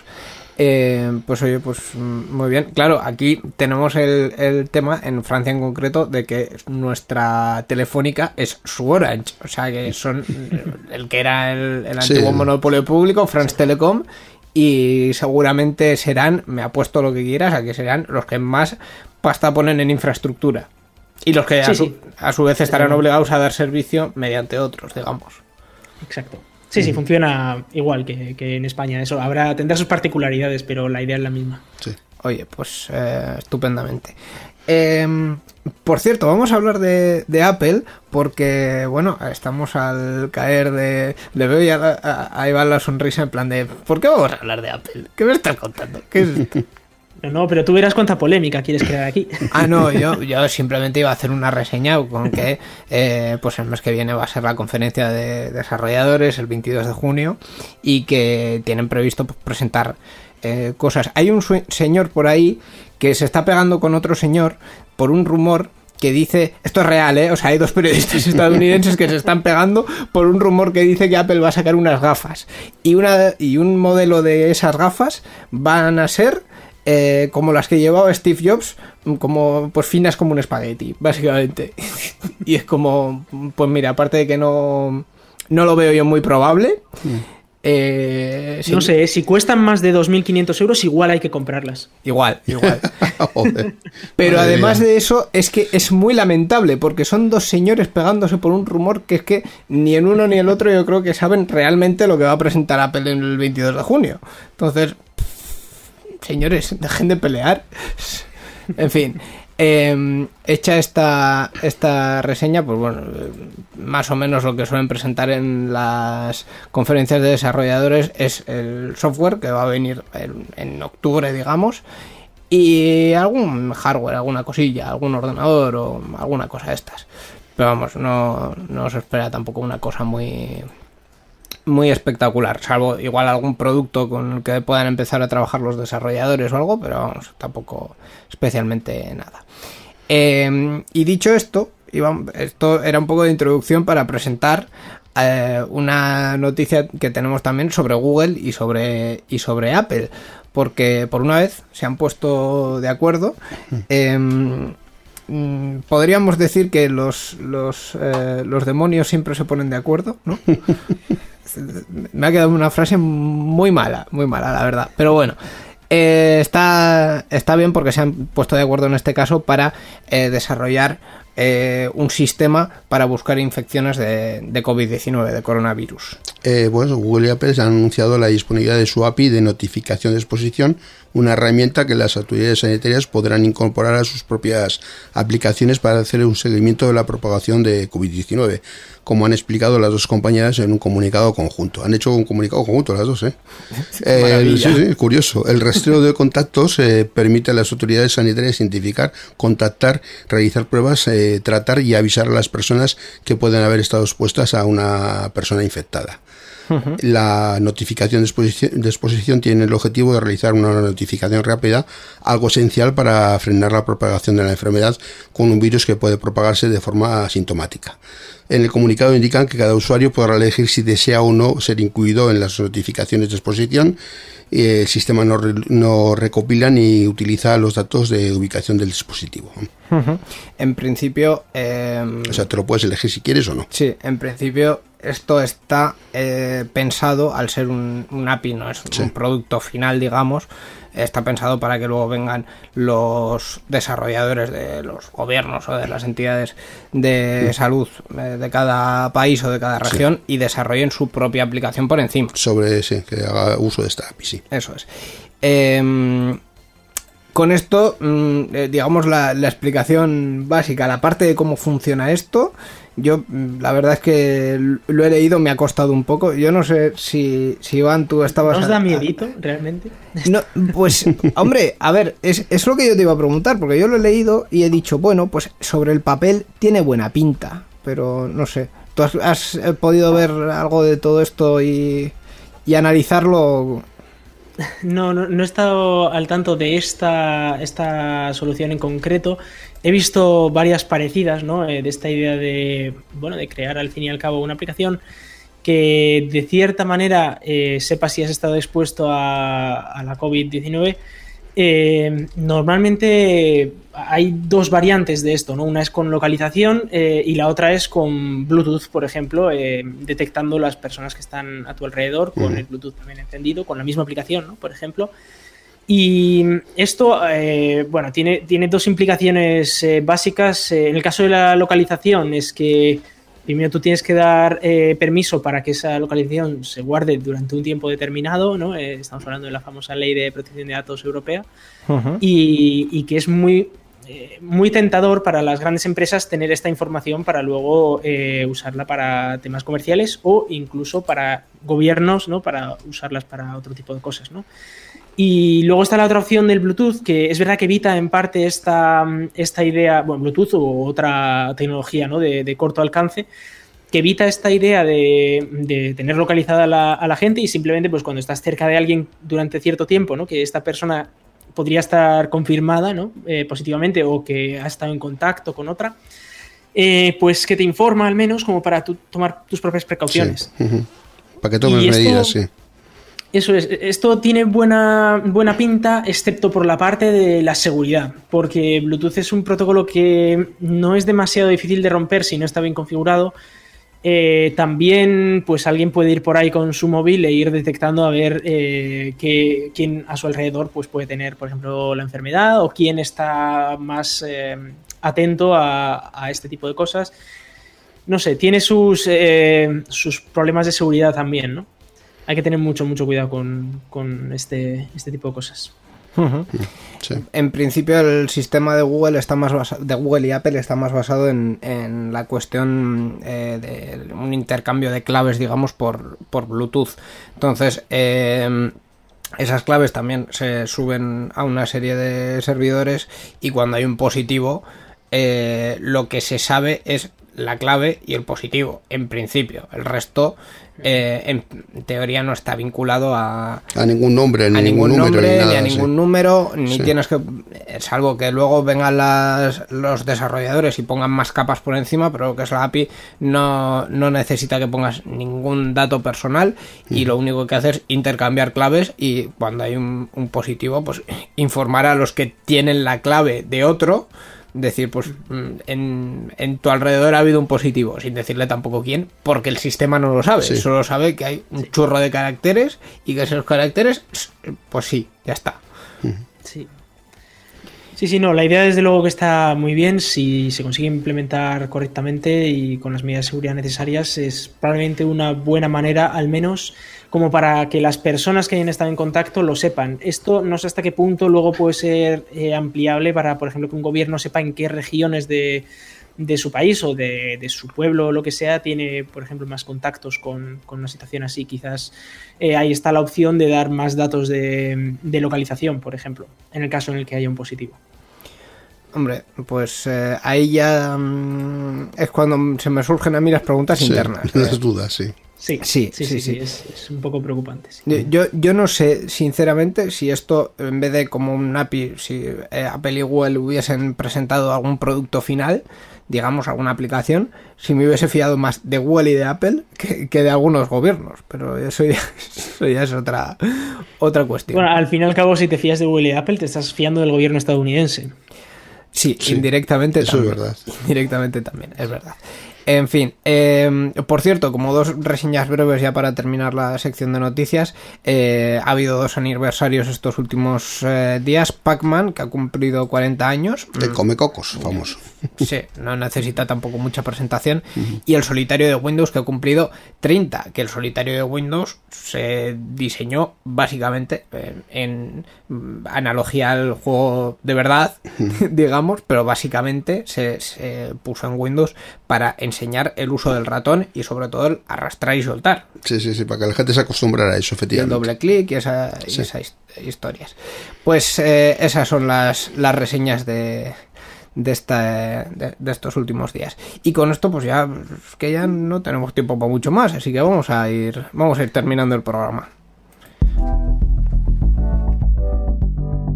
Eh, pues oye, pues mm, muy bien. Claro, aquí tenemos el, el tema, en Francia en concreto, de que nuestra telefónica es su Orange. O sea que son el que era el, el
Sí.
antiguo monopolio público, France Telecom, y seguramente serán, me apuesto lo que quieras, a que serán los que más pasta ponen en infraestructura. Y los que a, su,
sí.
a su vez estarán obligados a dar servicio mediante otros, digamos.
Exacto. Sí, sí, funciona igual que, que en España. Eso habrá, tendrá sus particularidades, pero la idea es la misma.
sí.
Oye, pues eh, estupendamente. Em, por cierto, vamos a hablar de, de Apple porque, bueno, estamos al caer de... Le veo ya la- a, a Iván la sonrisa en plan de... ¿Por qué vamos a hablar de Apple? ¿Qué me estás contando? ¿Qué es esto?
No, no, pero tú verás cuánta polémica quieres crear aquí.
Ah, no, yo, yo simplemente iba a hacer una reseña con que eh, pues el mes que viene va a ser la conferencia de desarrolladores, el 22 de junio, y que tienen previsto presentar eh, cosas. Hay un señor por ahí que se está pegando con otro señor por un rumor que dice, esto es real, ¿eh? O sea, hay dos periodistas estadounidenses que se están pegando por un rumor que dice que Apple va a sacar unas gafas. Y, una, y un modelo de esas gafas van a ser eh, como las que llevaba Steve Jobs, como pues finas como un espagueti, básicamente. y es como, pues mira, aparte de que no no lo veo yo muy probable. Eh, sí,
No sé, si cuestan más de 2.500 euros, igual hay que comprarlas.
Igual, igual.
Joder.
Pero
Madre
además
mía.
de eso, es que es muy lamentable, porque son dos señores pegándose por un rumor que es que ni el uno ni el otro yo creo que saben realmente lo que va a presentar Apple en el 22 de junio. Entonces, señores, dejen de pelear. En fin, eh, hecha esta, esta reseña, pues bueno, más o menos lo que suelen presentar en las conferencias de desarrolladores es el software que va a venir en, en octubre, digamos, y algún hardware, alguna cosilla, algún ordenador o alguna cosa de estas. Pero vamos, no, no se espera tampoco una cosa muy muy espectacular, salvo igual algún producto con el que puedan empezar a trabajar los desarrolladores o algo, pero vamos, tampoco especialmente nada. Eh, y dicho esto, esto era un poco de introducción para presentar eh, una noticia que tenemos también sobre Google y sobre, y sobre Apple, porque por una vez se han puesto de acuerdo. em, podríamos decir que los, los, eh, los demonios siempre se ponen de acuerdo, ¿no? me ha quedado una frase muy mala, muy mala, la verdad. Pero bueno, eh, está, está bien porque se han puesto de acuerdo en este caso para eh, desarrollar eh, un sistema para buscar infecciones de, de COVID-19, de coronavirus.
Bueno, Google y Apple han anunciado la disponibilidad de su API de notificación de exposición, una herramienta que las autoridades sanitarias podrán incorporar a sus propias aplicaciones para hacer un seguimiento de la propagación de COVID-19, como han explicado las dos compañías en un comunicado conjunto. Han hecho un comunicado conjunto las dos, ¿eh? Sí, sí, curioso. El rastreo de contactos eh, permite a las autoridades sanitarias identificar, contactar, realizar pruebas, eh, tratar y avisar a las personas que pueden haber estado expuestas a una persona infectada. La notificación de exposición, de exposición tiene el objetivo de realizar una notificación rápida, algo esencial para frenar la propagación de la enfermedad con un virus que puede propagarse de forma asintomática. En el comunicado indican que cada usuario podrá elegir si desea o no ser incluido en las notificaciones de exposición. y El sistema no, re- no recopila ni utiliza los datos de ubicación del dispositivo.
En principio, em,
O sea, te lo puedes elegir si quieres o no.
Sí, en principio esto está eh, pensado al ser un, un API, no es
Sí.
un producto final, digamos. Está pensado para que luego vengan los desarrolladores de los gobiernos o de las entidades de salud eh, de cada país o de cada región y desarrollen su propia aplicación por encima.
Sobre ese, que haga uso de esta API, sí.
Eso es. Em, con esto, mm, eh, digamos, la, la explicación básica, la parte de cómo funciona esto, yo mm, la verdad es que lo he leído, me ha costado un poco. Yo no sé si, si Iván, tú estabas...
¿No os da miedito, realmente?
no, pues, hombre, a ver, es, es lo que yo te iba a preguntar, porque yo lo he leído y he dicho, bueno, pues sobre el papel tiene buena pinta, pero no sé. ¿Tú has, has, eh, podido ver algo de todo esto y, y analizarlo?
No, no, no he estado al tanto de esta, esta solución en concreto. He visto varias parecidas, ¿no? Eh, de esta idea de, bueno, de crear al fin y al cabo una aplicación que de cierta manera eh, sepa si has estado expuesto a, a la COVID-19. Eh, normalmente hay dos variantes de esto, ¿no? Una es con localización eh, y la otra es con Bluetooth, por ejemplo, eh, detectando las personas que están a tu alrededor con el Bluetooth también encendido, con la misma aplicación, ¿no? Por ejemplo. Y esto, bueno, tiene, tiene dos implicaciones básicas. En el caso de la localización es que primero tú tienes que dar eh, permiso para que esa localización se guarde durante un tiempo determinado, ¿no? Eh, estamos hablando de la famosa ley de protección de datos europea y, y que es muy, eh, muy tentador para las grandes empresas tener esta información para luego eh, usarla para temas comerciales o incluso para gobiernos, ¿no? Para usarlas para otro tipo de cosas, ¿no? Y luego está la otra opción del Bluetooth, que es verdad que evita en parte esta, esta idea, bueno, Bluetooth o otra tecnología ¿no? de, de corto alcance, que evita esta idea de, de tener localizada a la, a la gente y simplemente pues cuando estás cerca de alguien durante cierto tiempo, ¿no? que esta persona podría estar confirmada ¿no? Eh, positivamente o que ha estado en contacto con otra, eh, pues que te informa al menos como para tú tomar tus propias precauciones.
Sí. Para que tomes medidas, sí.
Eso es, esto tiene buena, buena pinta, excepto por la parte de la seguridad, porque Bluetooth es un protocolo que no es demasiado difícil de romper si no está bien configurado. Eh, también, pues alguien puede ir por ahí con su móvil e ir detectando a ver eh, que- quién a su alrededor pues, puede tener, por ejemplo, la enfermedad o quién está más eh, atento a, a este tipo de cosas. No sé, tiene sus, sus problemas de seguridad también, ¿no? Hay que tener mucho, mucho cuidado con, con este, este tipo de cosas.
Sí.
En principio el sistema de Google está más basa- de Google y Apple está más basado en, en la cuestión eh, de un intercambio de claves, digamos, por, por Bluetooth. Entonces, eh, esas claves también se suben a una serie de servidores y cuando hay un positivo, eh, lo que se sabe es la clave y el positivo, en principio. El resto, eh, en teoría, no está vinculado a,
A ningún nombre, ni
a
ningún
ningún
número,
nombre,
ni
ni,
nada.
a
sí.
ningún número, ni
Sí.
tienes que, salvo que luego vengan las, los desarrolladores y pongan más capas por encima, pero lo que es la API no, no necesita que pongas ningún dato personal y lo único que hace es intercambiar claves y cuando hay un, un positivo, pues informar a los que tienen la clave de otro. Decir, pues mm, en, en tu alrededor ha habido un positivo, sin decirle tampoco quién, porque el sistema no lo sabe,
Sí.
solo sabe que hay un churro de caracteres y que esos caracteres, pues sí, ya está.
Sí. Sí, sí, no, la idea desde luego que está muy bien si se consigue implementar correctamente y con las medidas de seguridad necesarias es probablemente una buena manera al menos como para que las personas que hayan estado en contacto lo sepan. Esto no sé hasta qué punto luego puede ser eh, ampliable para, por ejemplo, que un gobierno sepa en qué regiones de, de su país o de, de su pueblo o lo que sea tiene, por ejemplo, más contactos con, con una situación así. Quizás eh, ahí está la opción de dar más datos de, de localización, por ejemplo, en el caso en el que haya un positivo.
Hombre, pues eh, ahí ya mm, es cuando se me surgen a mí las preguntas
Sí,
internas.
las
Eh,
dudas, sí.
Sí,
Sí,
sí,
sí,
sí,
sí.
sí, Es, es un poco preocupante. sí.
Yo, yo, no sé, sinceramente, si esto, en vez de como un API, si eh, Apple y Google hubiesen presentado algún producto final, digamos, alguna aplicación, si me hubiese fiado más de Google y de Apple que, que de algunos gobiernos. Pero eso ya, eso ya es otra, otra cuestión.
Bueno, al fin y al cabo, si te fías de Google y de Apple, te estás fiando del gobierno estadounidense.
Sí,
Sí,
indirectamente
eso es
también.
verdad.
Indirectamente también, es verdad. En fin, eh, por cierto, como dos reseñas breves ya para terminar la sección de noticias, eh, ha habido dos aniversarios estos últimos eh, días. Pac-Man, que ha cumplido 40 años.
El come cocos, famoso.
Sí, no necesita tampoco mucha presentación. Y el solitario de Windows que ha cumplido 30, que el solitario de Windows se diseñó básicamente en mm, analogía al juego de verdad, digamos, pero básicamente se, se puso en Windows para enseñar el uso del ratón y sobre todo el arrastrar y soltar
Sí, sí, sí, para que la gente se acostumbrara a eso,
y el
efectivamente.
doble clic y, esa, y esas his- historias. Pues eh, esas son las, las reseñas de, de, esta, de, de estos últimos días. Y con esto, pues ya es que ya no tenemos tiempo para mucho más, así que vamos a ir, vamos a ir terminando el programa.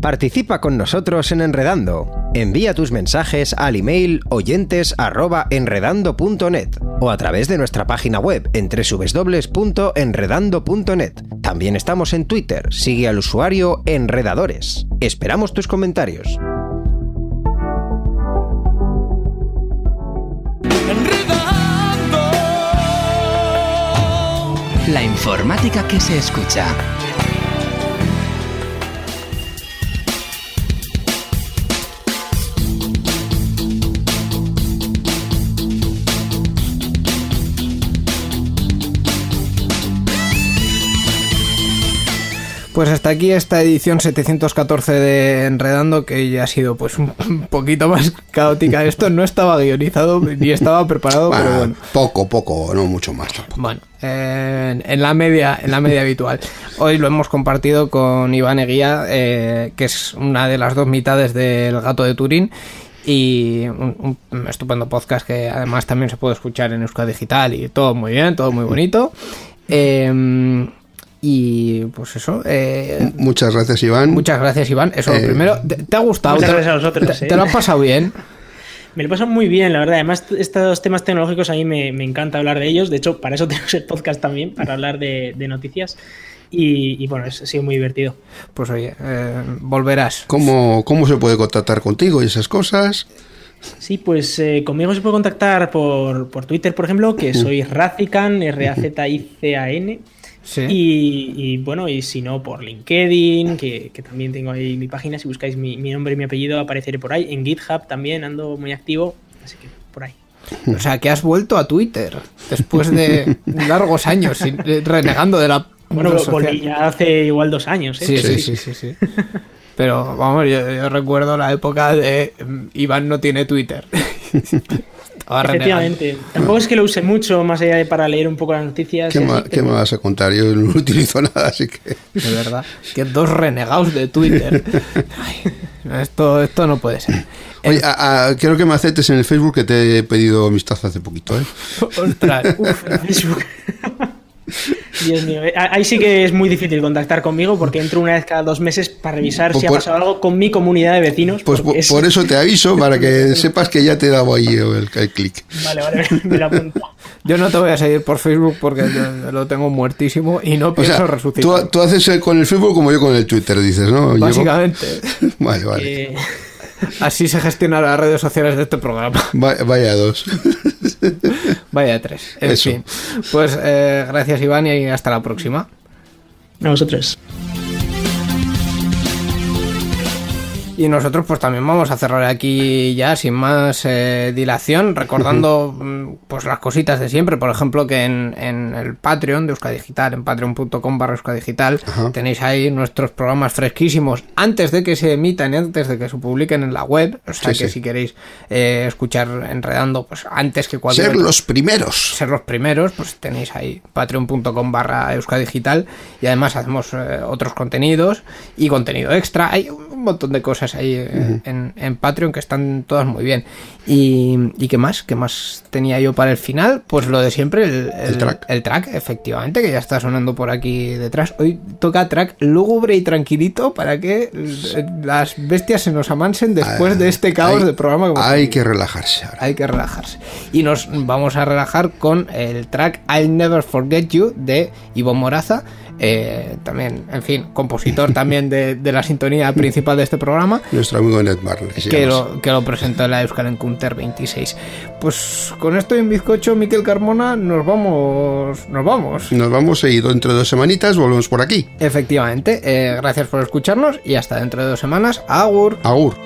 Participa con nosotros en Enredando. Envía tus mensajes al email oyentes@enredando.net o a través de nuestra página web en www.enredando.net. También estamos en Twitter. Sigue al usuario Enredadores. Esperamos tus comentarios.
La informática que se escucha.
Pues hasta aquí esta edición 714 de Enredando, que ya ha sido pues un poquito más caótica. Esto no estaba guionizado ni estaba preparado, pero bueno.
Poco, poco, no mucho más tampoco.
Bueno, en, en la media, en la media habitual. Hoy lo hemos compartido con Iván Eguía, eh, que es una de las dos mitades del Gato de Turín. Y un, un estupendo podcast que además también se puede escuchar en Euskadi Digital y todo muy bien, todo muy bonito. Eh, y pues eso. eh,
Muchas gracias, Iván.
muchas gracias, Iván. Eso
Eh,
lo primero. ¿Te, te ha gustado?
muchas
¿Te-
gracias a vosotros,
te-
eh.
¿Te lo has pasado bien?
Me lo paso muy bien, la verdad. Además, estos temas tecnológicos a mí me, me encanta hablar de ellos. De hecho, para eso tenemos el podcast también, para hablar de, de noticias. Y, y, bueno, ha sido muy divertido.
Pues oye, eh, volverás.
¿Cómo, ¿Cómo se puede contactar contigo y esas cosas?
Sí, pues eh, conmigo se puede contactar por, por Twitter, por ejemplo, que soy Razican, R-A-Z-I-C-A-N.
Sí.
Y, y, bueno, y si no, por LinkedIn, que, que, también tengo ahí mi página. Si buscáis mi, mi, nombre y mi apellido, apareceré por ahí. En GitHub también ando muy activo, así que por ahí.
O sea, que has vuelto a Twitter después de largos años sin, renegando de la.
Bueno, volví ya hace igual dos años. ¿eh?
Sí, sí, sí, sí, sí. Pero vamos, yo, yo, recuerdo la época de Iván no tiene Twitter.
Efectivamente. Tampoco es que lo use mucho, más allá de para leer un poco las noticias.
¿Qué,
así,
más,
pero...
¿Qué me vas a contar? Yo no utilizo nada, así que.
De verdad. Que dos renegados de Twitter. Ay, esto, esto no puede ser.
Oye, a, a, quiero que me aceptes en el Facebook que te he pedido amistad hace poquito, ¿eh?
Ostras.
Uf, en Facebook. Dios mío, eh, ahí sí que es muy difícil contactar conmigo porque entro una vez cada dos meses para revisar
Pues
si ha pasado algo con mi comunidad de vecinos.
Pues por,
es-
por eso te aviso, para que sepas que ya te he dado ahí el, el clic.
Vale, vale, me lo apunto.
Yo no te voy a seguir por Facebook porque yo lo tengo muertísimo y no
O
pienso
sea,
resucitar.
tú, tú haces con el Facebook como yo con el Twitter, dices, ¿no?
Básicamente,
Vale, vale.
Eh,
así se gestionan las redes sociales de este programa.
Va- Vaya dos.
Vaya tres. En
Eso.
fin. Pues eh, gracias Iván y hasta la próxima.
a vosotros.
Y nosotros pues también vamos a cerrar aquí ya sin más eh, dilación, recordando mm, pues las cositas de siempre, por ejemplo que en, en el Patreon de Euska Digital, en patreon.com barra Euska Digital, tenéis ahí nuestros programas fresquísimos antes de que se emitan y antes de que se publiquen en la web, o sea
Sí,
que
sí.
si queréis eh, escuchar enredando pues antes que cualquier
Ser los primeros.
ser los primeros, pues tenéis ahí patreon.com barra euskadigital y además hacemos eh, otros contenidos y contenido extra. Hay un montón de cosas ahí eh, en, en Patreon que están todas muy bien. Y, ¿y qué más? ¿Qué más tenía yo para el final? Pues lo de siempre, el,
El track.
el track, efectivamente, que ya está sonando por aquí detrás. Hoy toca track lúgubre y tranquilito para que eh, las bestias se nos amansen después de este caos
Ah, Hay-
de programa que
Hay que relajarse ahora.
hay que relajarse. Y nos vamos a relajar con el track I'll Never Forget You de Ivo Moraza. Eh, también, en fin, compositor también de, de la sintonía principal de este programa.
Nuestro amigo Ned Marley. que
lo, que lo presentó en la Euskal Encounter 26. Pues con esto y en bizcocho, Miquel Carmona, nos vamos. Nos vamos.
Nos vamos y dentro de dos semanitas volvemos por aquí.
Efectivamente, eh, gracias por escucharnos y hasta dentro de dos semanas. Agur.
Agur.